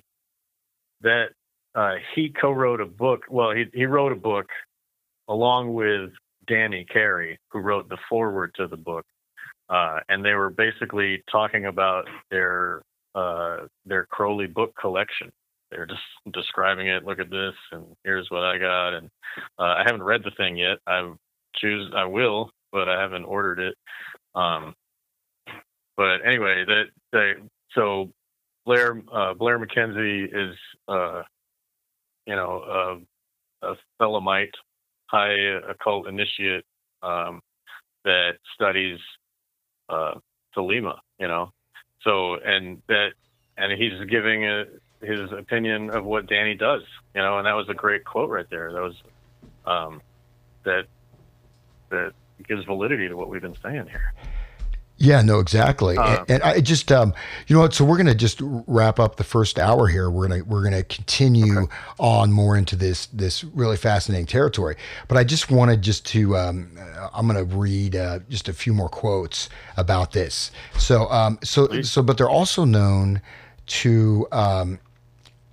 that uh, he co-wrote a book. Well, he he wrote a book along with Danny Carey, who wrote the foreword to the book, uh, and they were basically talking about their uh, their Crowley book collection. They're just describing it. Look at this, and here's what I got. And uh, I haven't read the thing yet. I choose. I will, but I haven't ordered it. Um, but anyway, that they so Blair uh, Blair McKenzie is uh, you know a, Thelemite high occult initiate um, that studies uh, Thelema, you know. So and that and he's giving a, his opinion of what Danny does, you know, and that was a great quote right there. That was um, that that gives validity to what we've been saying here. Yeah, no, exactly. And, and I just, um, you know what? So we're gonna just wrap up the first hour here. We're gonna we're gonna continue on more into this this really fascinating territory. But I just wanted just to, um, I'm gonna read uh, just a few more quotes about this. So, um, so so, but they're also known to. Um,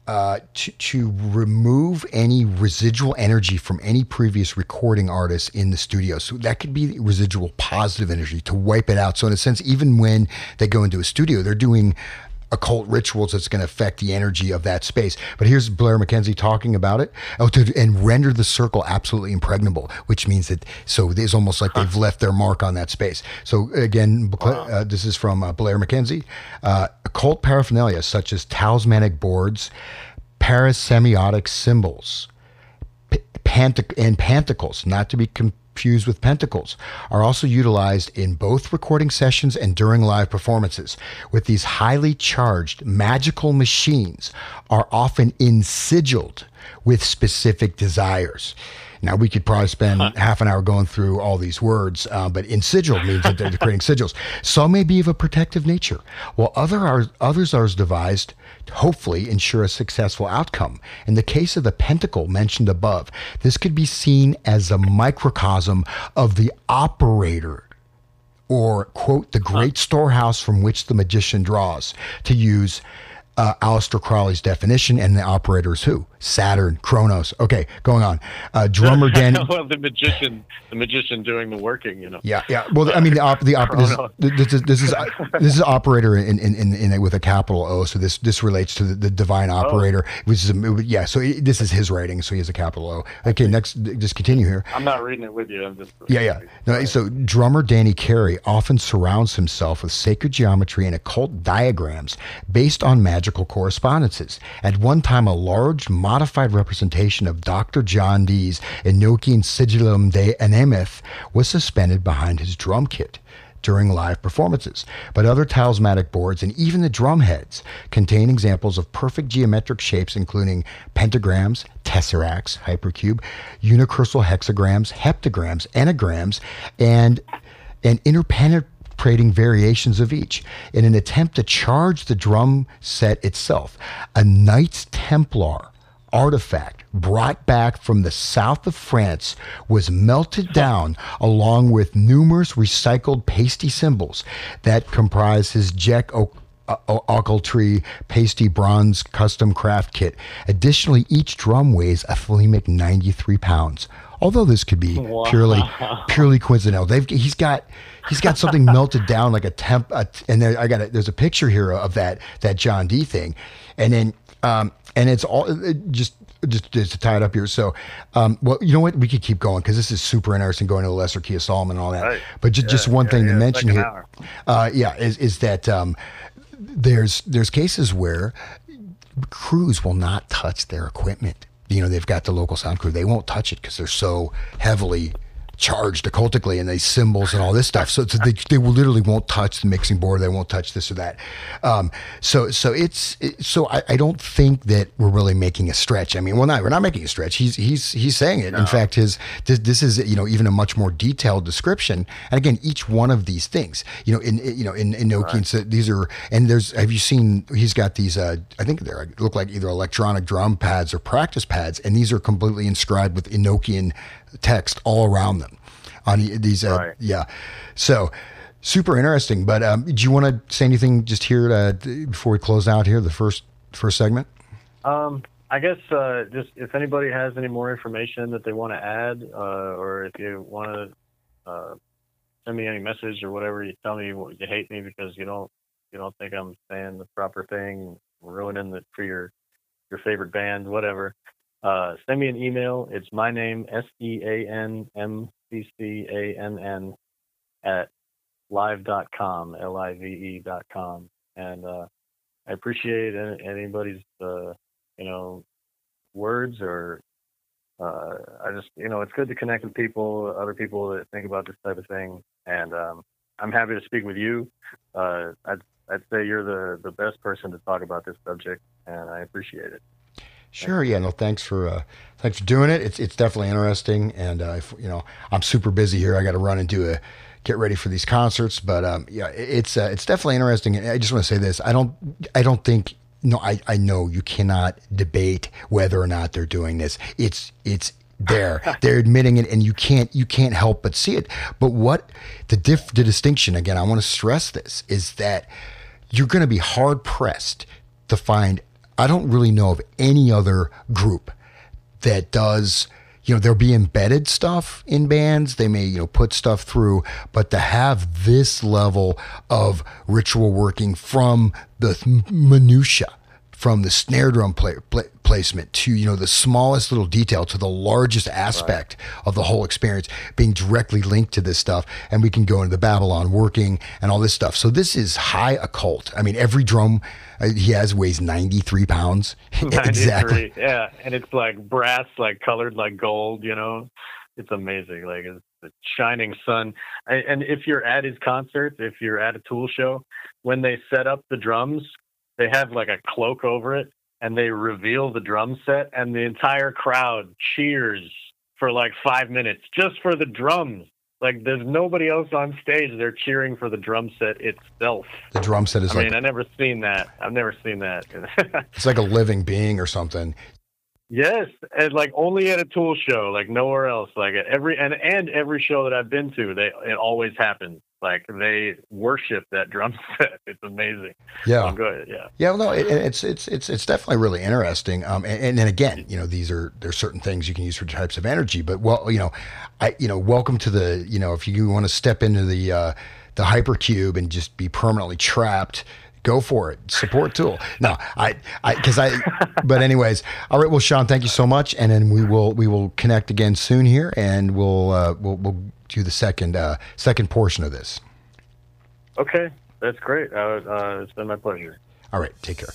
uh, to, to remove any residual energy from any previous recording artist in the studio. So that could be residual positive energy to wipe it out. So in a sense, even when they go into a studio, they're doing occult rituals that's going to affect the energy of that space. But here's Blair McKenzie talking about it. Oh, to, and render the circle absolutely impregnable, which means that so it's almost like they've left their mark on that space. So again, uh, this is from uh, Blair McKenzie. Uh, occult paraphernalia such as talismanic boards, parasemiotic symbols, p- pant- and pantacles, not to be com- fused with pentacles are also utilized in both recording sessions and during live performances. With these highly charged magical machines are often insigiled with specific desires. Now we could probably spend huh. half an hour going through all these words, uh, but in sigil means that they're creating sigils. Some may be of a protective nature, while other are, others are devised hopefully ensure a successful outcome. In the case of the pentacle mentioned above, this could be seen as a microcosm of the operator or quote the great storehouse from which the magician draws to use uh, Aleister Crowley's definition, and the operators who Saturn, Kronos. Okay, going on. Uh, drummer Danny. well, the magician, the magician doing the working. You know. Yeah, yeah. Well, I mean, the op, the op, this, this, is this is this is operator in in, in, in with a capital O. So this this relates to the, the divine oh. operator, oh. which is a, yeah. So it, this is his writing. So he has a capital O. Okay, next, just continue here. I'm not reading it with you. I'm just. Yeah, yeah. No, so drummer Danny Carey often surrounds himself with sacred geometry and occult diagrams based on magical correspondences. At one time, a large modified representation of Dr. John Dee's Enochian Sigillum Dei Anemeth was suspended behind his drum kit during live performances. But other talismanic boards and even the drum heads contain examples of perfect geometric shapes, including pentagrams, tesseracts, hypercube, unicursal hexagrams, heptagrams, enneagrams, and an interpenetrating creating variations of each in an attempt to charge the drum set itself. A Knights Templar artifact brought back from the south of France was melted down along with numerous recycled Paiste cymbals that comprise his Jack uh, Ochiltree Paiste bronze custom craft kit. Additionally, each drum weighs a Thelemic 93 pounds. Although this could be wow. purely purely coincidental, they've he's got he's got something melted down like a temp. A, and there, I got a, there's a picture here of that that John Dee thing, and then um, and it's all it just just, just to tie it up here. So, um, well, you know what? We could keep going because this is super interesting going to the Lesser Key of Solomon and all that. Right. But just, yeah, just one yeah, thing yeah, to mention here, uh, yeah, is is that um, there's there's cases where crews will not touch their equipment. You know, they've got the local sound crew; they won't touch it because they're so heavily charged occultically and they symbols and all this stuff. So, they, they literally won't touch the mixing board. They won't touch this or that. Um, so so it's it, so I, I don't think that we're really making a stretch. I mean, well, not we're not making a stretch. He's he's he's saying it. No. In fact, his this, this is you know even a much more detailed description. And again, each one of these things, you know, in you know in in Nokian, right. so these are and there's have you seen? He's got these. Uh, I think they look like either electronic drum pads or practice pads, and these are completely inscribed with Enochian text all around them on these. Uh, right. Yeah. So super interesting. But um, do you want to say anything just here to, before we close out here, the first first segment? Um, I guess uh, just if anybody has any more information that they want to add, uh, or if you want to uh, send me any message or whatever, you tell me you hate me because you don't you don't think I'm saying the proper thing, ruining it for your your favorite band, whatever uh, send me an email. It's my name, S E A N M C C A N N, at live.com, L I V E.com. And uh, I appreciate anybody's, uh, you know, words or uh, I just, you know, it's good to connect with people, other people that think about this type of thing. And um, I'm happy to speak with you. Uh, I'd, I'd say you're the, the best person to talk about this subject, and I appreciate it. Sure. Yeah. No. Thanks for uh, thanks for doing it. It's it's definitely interesting, and uh, if, you know I'm super busy here. I got to run and do a get ready for these concerts, but um, yeah, it's uh, it's definitely interesting. And I just want to say this: I don't I don't think no I I know you cannot debate whether or not they're doing this. It's it's there they're admitting it and you can't you can't help but see it but what the diff the distinction again i want to stress this is that you're going to be hard pressed to find I don't really know of any other group that does you know there'll be embedded stuff in bands. They may you know put stuff through but to have this level of ritual working from the minutia from the snare drum play, play, placement to you know the smallest little detail to the largest aspect right. of the whole experience being directly linked to this stuff and we can go into the babylon working and all this stuff. So this is high occult. I mean every drum uh, he has weighs 93 pounds. 93, exactly. yeah. And it's like brass like colored like gold you know? It's amazing. Like it's the shining sun. And if you're at his concerts, if you're at a Tool show, when they set up the drums, they have like a cloak over it, and they reveal the drum set, and the entire crowd cheers for like five minutes just for the drums. Like there's nobody else on stage. They're cheering for the drum set itself. The drum set is I like mean, I never seen that. I've never seen that. it's like a living being or something. Yes, and like only at a Tool show, like nowhere else. Like at every and and every show that I've been to, they it always happens. Like they worship that drum set. It's amazing. Yeah. Oh, go ahead. Yeah. Yeah, well, no, it, it's it's it's it's definitely really interesting. Um, and, and then again, you know, these are there's certain things you can use for types of energy. But well, you know, I you know, welcome to the you know, if you want to step into the uh, the hypercube and just be permanently trapped. Go for it. Support tool. No, I, I, because I, but anyways, all right. Well, Sean, thank you so much, and then we will we will connect again soon here, and we'll uh, we'll we'll do the second uh, second portion of this. Okay, that's great. Uh, uh, it's been my pleasure. All right, take care.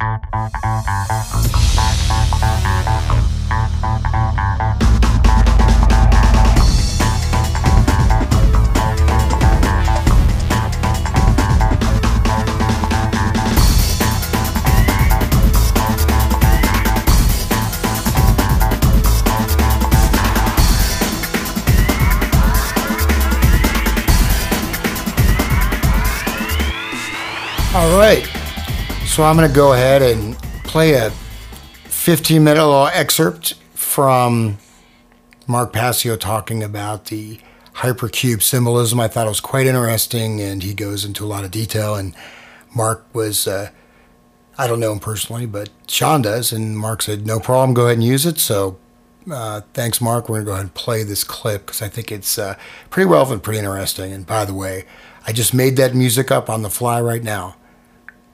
All right. So I'm going to go ahead and play a 15 minute little excerpt from Mark Passio talking about the hypercube symbolism. I thought it was quite interesting, and he goes into a lot of detail. And Mark was, uh, I don't know him personally, but Sean does. And Mark said, no problem, go ahead and use it. So uh, thanks, Mark. We're going to go ahead and play this clip because I think it's uh, pretty relevant, pretty interesting. And by the way, I just made that music up on the fly right now.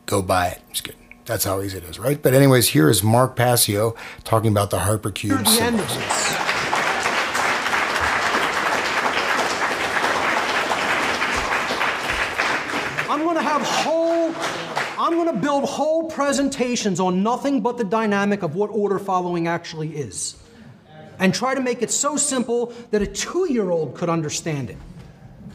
Go buy it. Just kidding. That's how easy it is, right? But anyways, here is Mark Passio talking about the hypercube the end of symbols. this. I'm going to have whole, I'm going to build whole presentations on nothing but the dynamic of what order following actually is. And try to make it so simple that a two year old could understand it.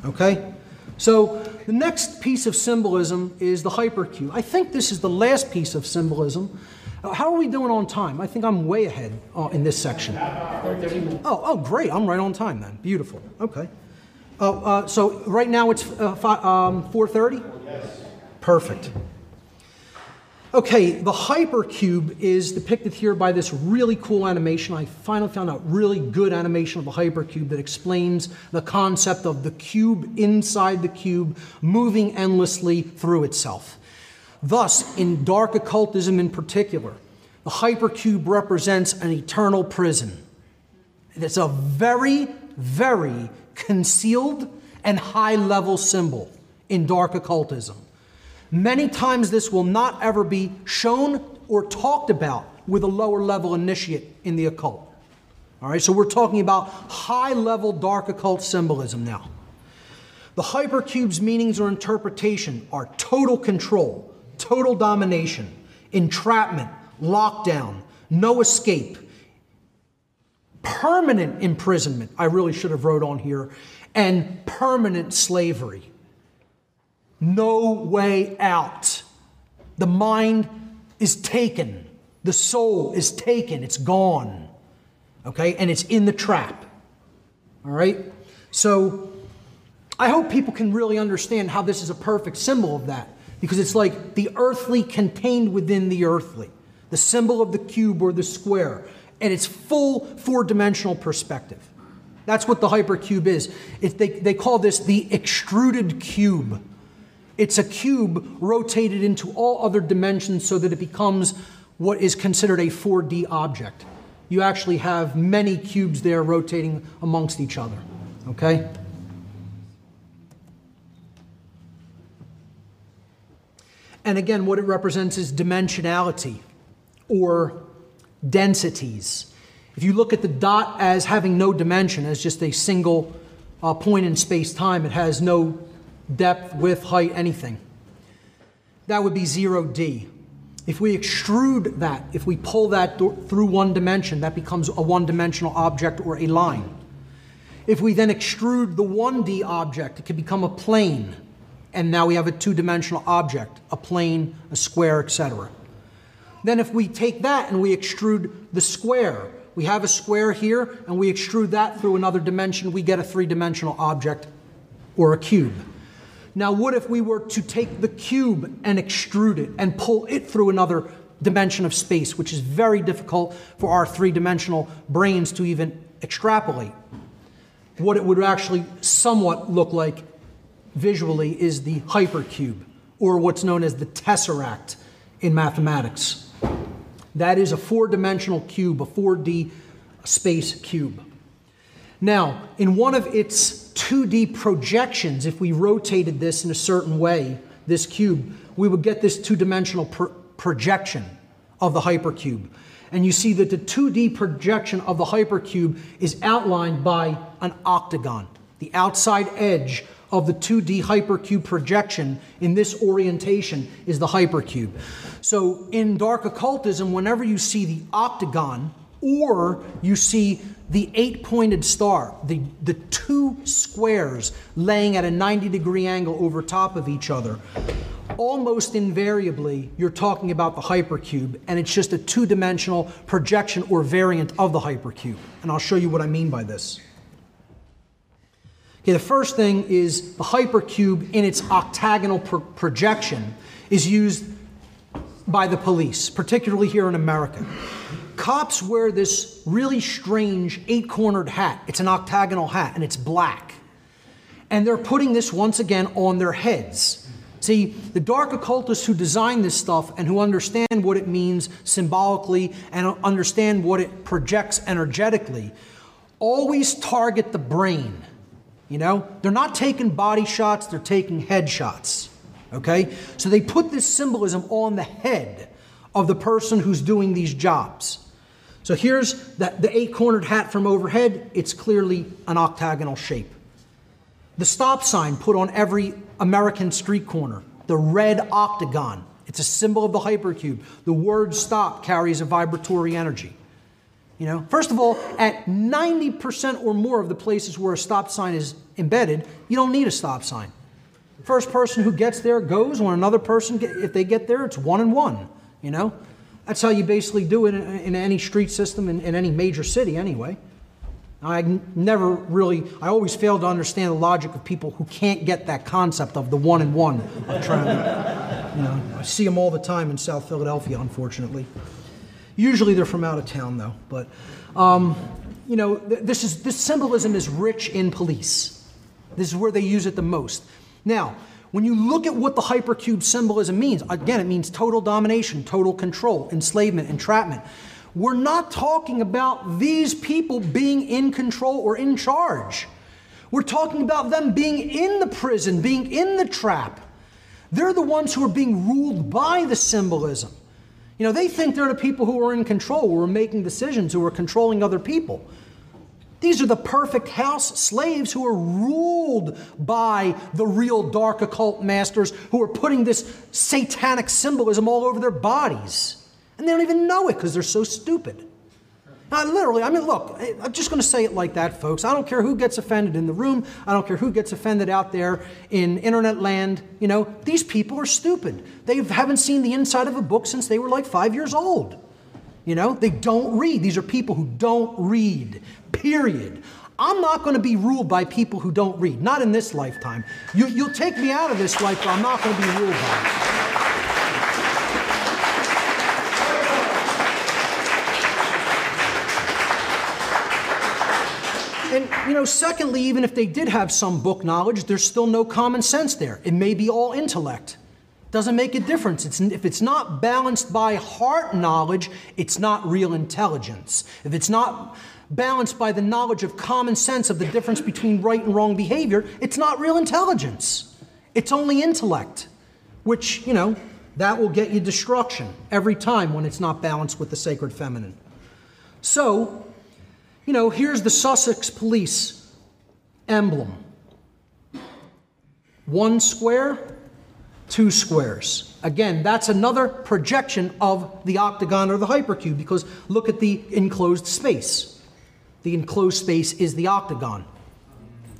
Okay? So the next piece of symbolism is the hypercube. I think this is the last piece of symbolism. Uh, how are we doing on time? I think I'm way ahead uh, in this section. Oh, oh, great. I'm right on time then. Beautiful. Okay. Uh, uh, so right now it's uh, um, 4.30? Yes. Perfect. Okay, the hypercube is depicted here by this really cool animation. I finally found a really good animation of the hypercube that explains the concept of the cube inside the cube moving endlessly through itself. Thus, in dark occultism in particular, the hypercube represents an eternal prison. It's a very, very concealed and high level symbol in dark occultism. Many times this will not ever be shown or talked about with a lower level initiate in the occult. All right, so we're talking about high level dark occult symbolism now. The hypercube's meanings or interpretation are total control, total domination, entrapment, lockdown, no escape, permanent imprisonment, I really should have wrote on here, and permanent slavery. No way out. The mind is taken. The soul is taken. It's gone. Okay? And it's in the trap. All right? So I hope people can really understand how this is a perfect symbol of that because it's like the earthly contained within the earthly, the symbol of the cube or the square, and it's full four dimensional perspective. That's what the hypercube is. It, they, they call this the extruded cube. It's a cube rotated into all other dimensions so that it becomes what is considered a 4D object. You actually have many cubes there rotating amongst each other. Okay? And again, what it represents is dimensionality or densities. If you look at the dot as having no dimension, as just a single uh, point in space time, it has no depth, width, height, anything. That would be 0D. If we extrude that, if we pull that through one dimension, that becomes a one dimensional object or a line. If we then extrude the 1D object, it can become a plane. And now we have a two dimensional object, a plane, a square, etc. Then if we take that and we extrude the square, we have a square here and we extrude that through another dimension, we get a three dimensional object or a cube. Now, what if we were to take the cube and extrude it and pull it through another dimension of space, which is very difficult for our three dimensional brains to even extrapolate? What it would actually somewhat look like visually is the hypercube, or what's known as the tesseract in mathematics. That is a four dimensional cube, a 4D space cube. Now, in one of its 2D projections, if we rotated this in a certain way, this cube, we would get this two dimensional projection of the hypercube. And you see that the 2D projection of the hypercube is outlined by an octagon. The outside edge of the 2D hypercube projection in this orientation is the hypercube. So in dark occultism, whenever you see the octagon or you see the eight pointed star, the, the two squares laying at a 90 degree angle over top of each other, almost invariably you're talking about the hypercube, and it's just a two dimensional projection or variant of the hypercube. And I'll show you what I mean by this. Okay, the first thing is the hypercube in its octagonal pro- projection is used by the police, particularly here in America. Cops wear this really strange eight cornered hat. It's an octagonal hat and it's black. And they're putting this once again on their heads. See, the dark occultists who design this stuff and who understand what it means symbolically and understand what it projects energetically always target the brain. You know, they're not taking body shots, they're taking head shots. Okay? So they put this symbolism on the head of the person who's doing these jobs. So here's the, the eight cornered hat from overhead. It's clearly an octagonal shape. The stop sign put on every American street corner, the red octagon. It's a symbol of the hypercube. The word stop carries a vibratory energy. You know, first of all, at 90% or more of the places where a stop sign is embedded, you don't need a stop sign. First person who gets there goes. When another person, get, if they get there, it's one and one. You know, that's how you basically do it in, in any street system in, in, any major city, anyway. I never really, I always fail to understand the logic of people who can't get that concept of the one and one of trying you know, I see them all the time in South Philadelphia, unfortunately. Usually they're from out of town, though. But, um, you know, this, is, this symbolism is rich in police. This is where they use it the most. Now, when you look at what the hypercube symbolism means, again, it means total domination, total control, enslavement, entrapment. We're not talking about these people being in control or in charge. We're talking about them being in the prison, being in the trap. They're the ones who are being ruled by the symbolism. You know, they think they're the people who are in control, who are making decisions, who are controlling other people. These are the perfect house slaves who are ruled by the real dark occult masters who are putting this satanic symbolism all over their bodies. And they don't even know it because they're so stupid. Now, literally, I mean, look, I'm just going to say it like that, folks. I don't care who gets offended in the room. I don't care who gets offended out there in internet land. You know, these people are stupid. They haven't seen the inside of a book since they were like five years old. You know, they don't read. These are people who don't read, period. I'm not going to be ruled by people who don't read, not in this lifetime. You, will take me out of this life, but I'm not going to be ruled by it. And, you know, secondly, even if they did have some book knowledge, there's still no common sense there. It may be all intellect. Doesn't make a difference. It's, if it's not balanced by heart knowledge, it's not real intelligence. If it's not balanced by the knowledge of common sense of the difference between right and wrong behavior, it's not real intelligence. It's only intellect, which, you know, that will get you destruction every time when it's not balanced with the sacred feminine. So, you know, here's the Sussex police emblem one square, two squares. Again, that's another projection of the octagon or the hypercube because look at the enclosed space. The enclosed space is the octagon.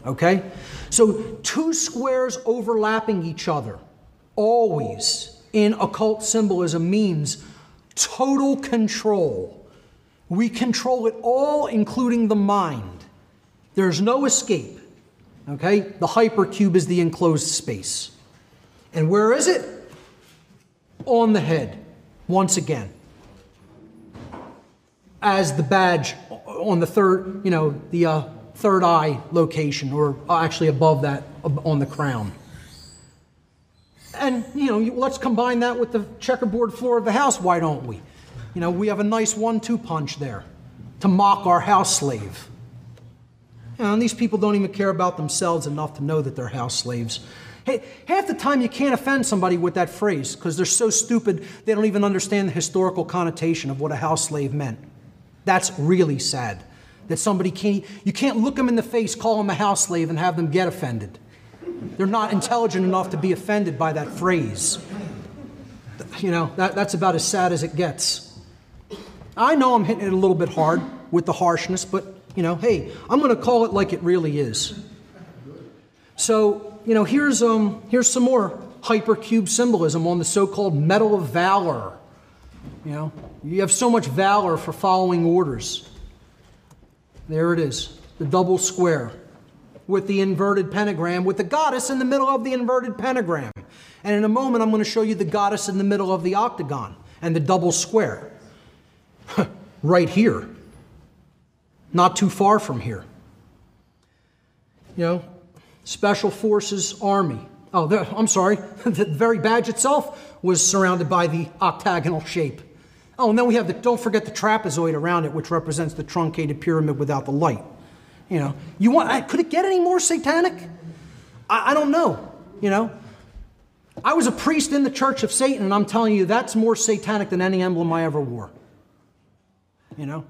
Okay? So two squares overlapping each other always in occult symbolism means total control. We control it all, including the mind. There's no escape. Okay? The hypercube is the enclosed space. And where is it? On the head, once again. As the badge on the third, you know, the uh, third eye location, or actually above that on the crown. And, you know, let's combine that with the checkerboard floor of the house, why don't we? You know, we have a nice one two punch there to mock our house slave. And these people don't even care about themselves enough to know that they're house slaves. Hey, half the time you can't offend somebody with that phrase because they're so stupid they don't even understand the historical connotation of what a house slave meant. That's really sad. That somebody can't, you can't look them in the face, call them a house slave, and have them get offended. They're not intelligent enough to be offended by that phrase. You know, that, that's about as sad as it gets. I know I'm hitting it a little bit hard with the harshness, but you know, hey, I'm going to call it like it really is. So, you know, here's, um, here's some more hypercube symbolism on the so called Medal of Valor. You know, you have so much valor for following orders. There it is, the double square with the inverted pentagram, with the goddess in the middle of the inverted pentagram. And in a moment, I'm going to show you the goddess in the middle of the octagon and the double square. right here not too far from here. You know, Special Forces Army. Oh, the, I'm sorry, the very badge itself was surrounded by the octagonal shape. Oh, and then we have the, don't forget the trapezoid around it, which represents the truncated pyramid without the light. You know, you want, could it get any more satanic? I, I don't know, you know. I was a priest in the Church of Satan, and I'm telling you, that's more satanic than any emblem I ever wore. You know?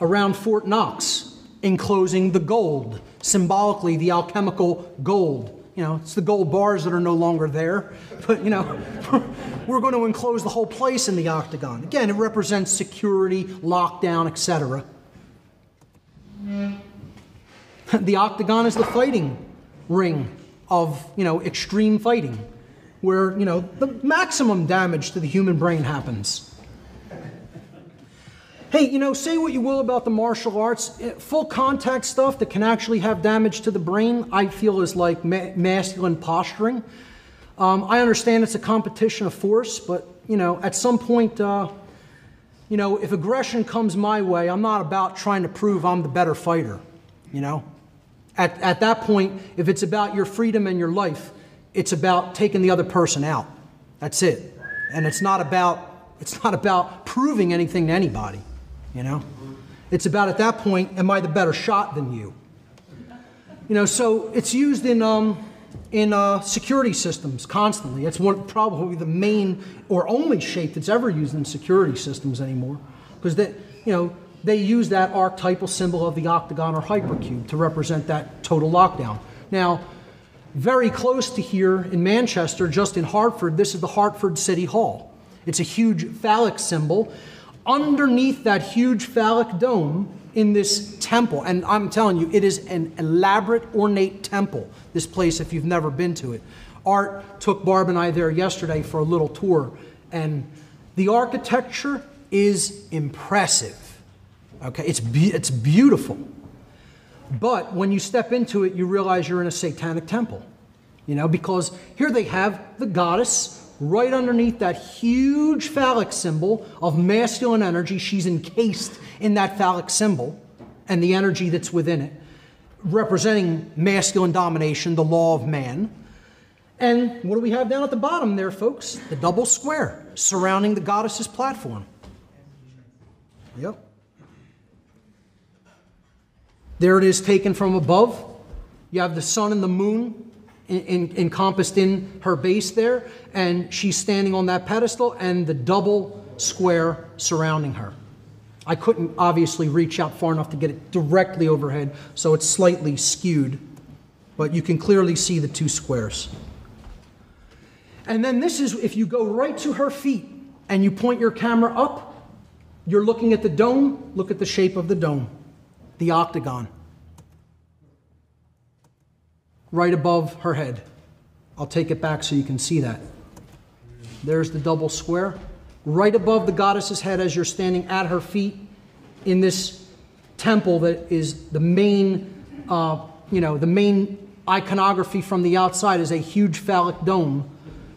around Fort Knox, enclosing the gold, symbolically the alchemical gold. You know, it's the gold bars that are no longer there, but you know, we're going to enclose the whole place in the octagon. Again, it represents security, lockdown, etc. The octagon is the fighting ring of, you know, extreme fighting, where, you know, the maximum damage to the human brain happens. Hey, you know, say what you will about the martial arts, eh, full contact stuff that can actually have damage to the brain, I feel is like ma- masculine posturing. Um, I understand it's a competition of force, but, you know, at some point, uh, you know, if aggression comes my way, I'm not about trying to prove I'm the better fighter, you know? At, at that point, if it's about your freedom and your life, it's about taking the other person out. That's it. And it's not about, it's not about proving anything to anybody. You know? It's about at that point, am I the better shot than you? You know, so it's used in, um, in uh, security systems constantly. It's one, probably the main or only shape that's ever used in security systems anymore. Because that, you know, they use that archetypal symbol of the octagon or hypercube to represent that total lockdown. Now, very close to here in Manchester, just in Hartford, this is the Hartford City Hall. It's a huge phallic symbol underneath that huge phallic dome in this temple. And I'm telling you, it is an elaborate, ornate temple, this place, if you've never been to it. Art took Barb and I there yesterday for a little tour, and the architecture is impressive. Okay, it's, be- it's beautiful. But when you step into it, you realize you're in a satanic temple. You know, because here they have the goddess right underneath that huge phallic symbol of masculine energy. She's encased in that phallic symbol and the energy that's within it, representing masculine domination, the law of man. And what do we have down at the bottom there, folks? The double square surrounding the goddess's platform. Yep. There it is taken from above. You have the sun and the moon in, encompassed in her base there, and she's standing on that pedestal, and the double square surrounding her. I couldn't obviously reach out far enough to get it directly overhead, so it's slightly skewed, but you can clearly see the two squares. And then this is if you go right to her feet and you point your camera up, you're looking at the dome, look at the shape of the dome, the octagon, right above her head. I'll take it back so you can see that. There's the double square. Right above the goddess's head as you're standing at her feet in this temple that is the main, uh, you know, the main iconography from the outside is a huge phallic dome.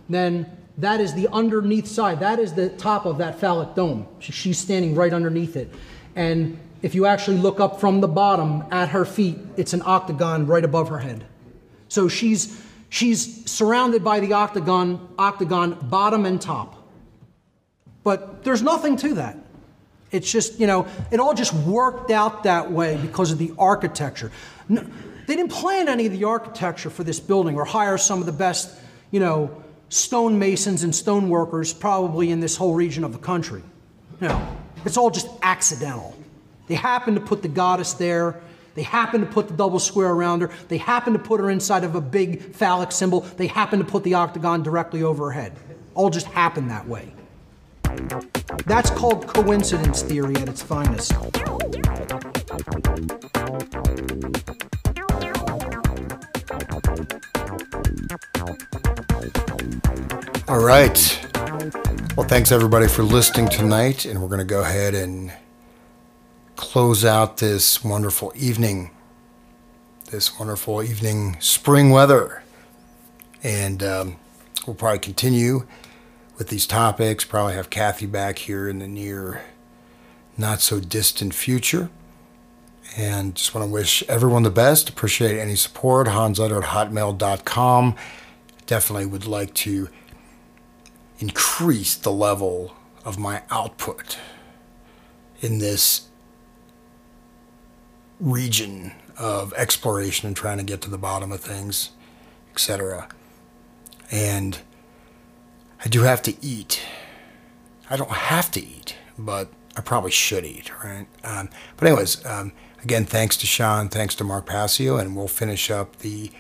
Then that is the underneath side. That is the top of that phallic dome. She's standing right underneath it. And if you actually look up from the bottom at her feet, it's an octagon right above her head. So she's she's surrounded by the octagon, octagon bottom and top. But there's nothing to that. It's just, you know, it all just worked out that way because of the architecture. No, they didn't plan any of the architecture for this building or hire some of the best, you know, stonemasons and stoneworkers probably in this whole region of the country. No, it's all just accidental. They happened to put the goddess there. They happened to put the double square around her. They happened to put her inside of a big phallic symbol. They happened to put the octagon directly over her head. All just happened that way. That's called coincidence theory at its finest. All right. Well, thanks everybody for listening tonight, and we're going to go ahead and close out this wonderful evening, this wonderful evening spring weather. And um, we'll probably continue with these topics, probably have Kathy back here in the near, not so distant future. And just want to wish everyone the best. Appreciate any support. HansLeder at hotmail.com. Definitely would like to increase the level of my output in this region of exploration and trying to get to the bottom of things, etc. And I do have to eat. I don't have to eat, but I probably should eat, right? Um, but anyways, um, again, thanks to Sean, thanks to Mark Passio, and we'll finish up the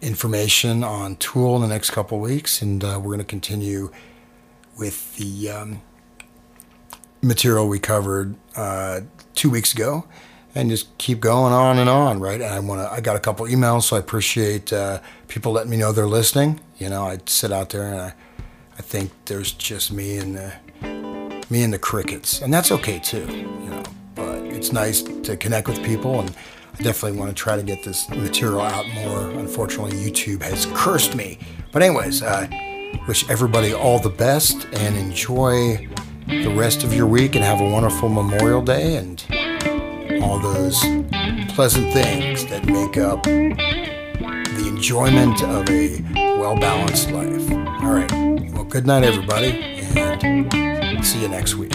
information on Tool in the next couple weeks, and uh, we're going to continue with the um, material we covered uh, two weeks ago, and just keep going on and on, right? And I want to. I got a couple emails, so I appreciate uh, people letting me know they're listening. You know, I sit out there and I, I think there's just me and the me and the crickets, and that's okay too. You know, but it's nice to connect with people and I definitely want to try to get this material out more. Unfortunately, YouTube has cursed me. But, anyways, uh, wish everybody all the best and enjoy the rest of your week and have a wonderful Memorial Day and all those pleasant things that make up the enjoyment of a well balanced life. All right. Well, good night, everybody, and see you next week.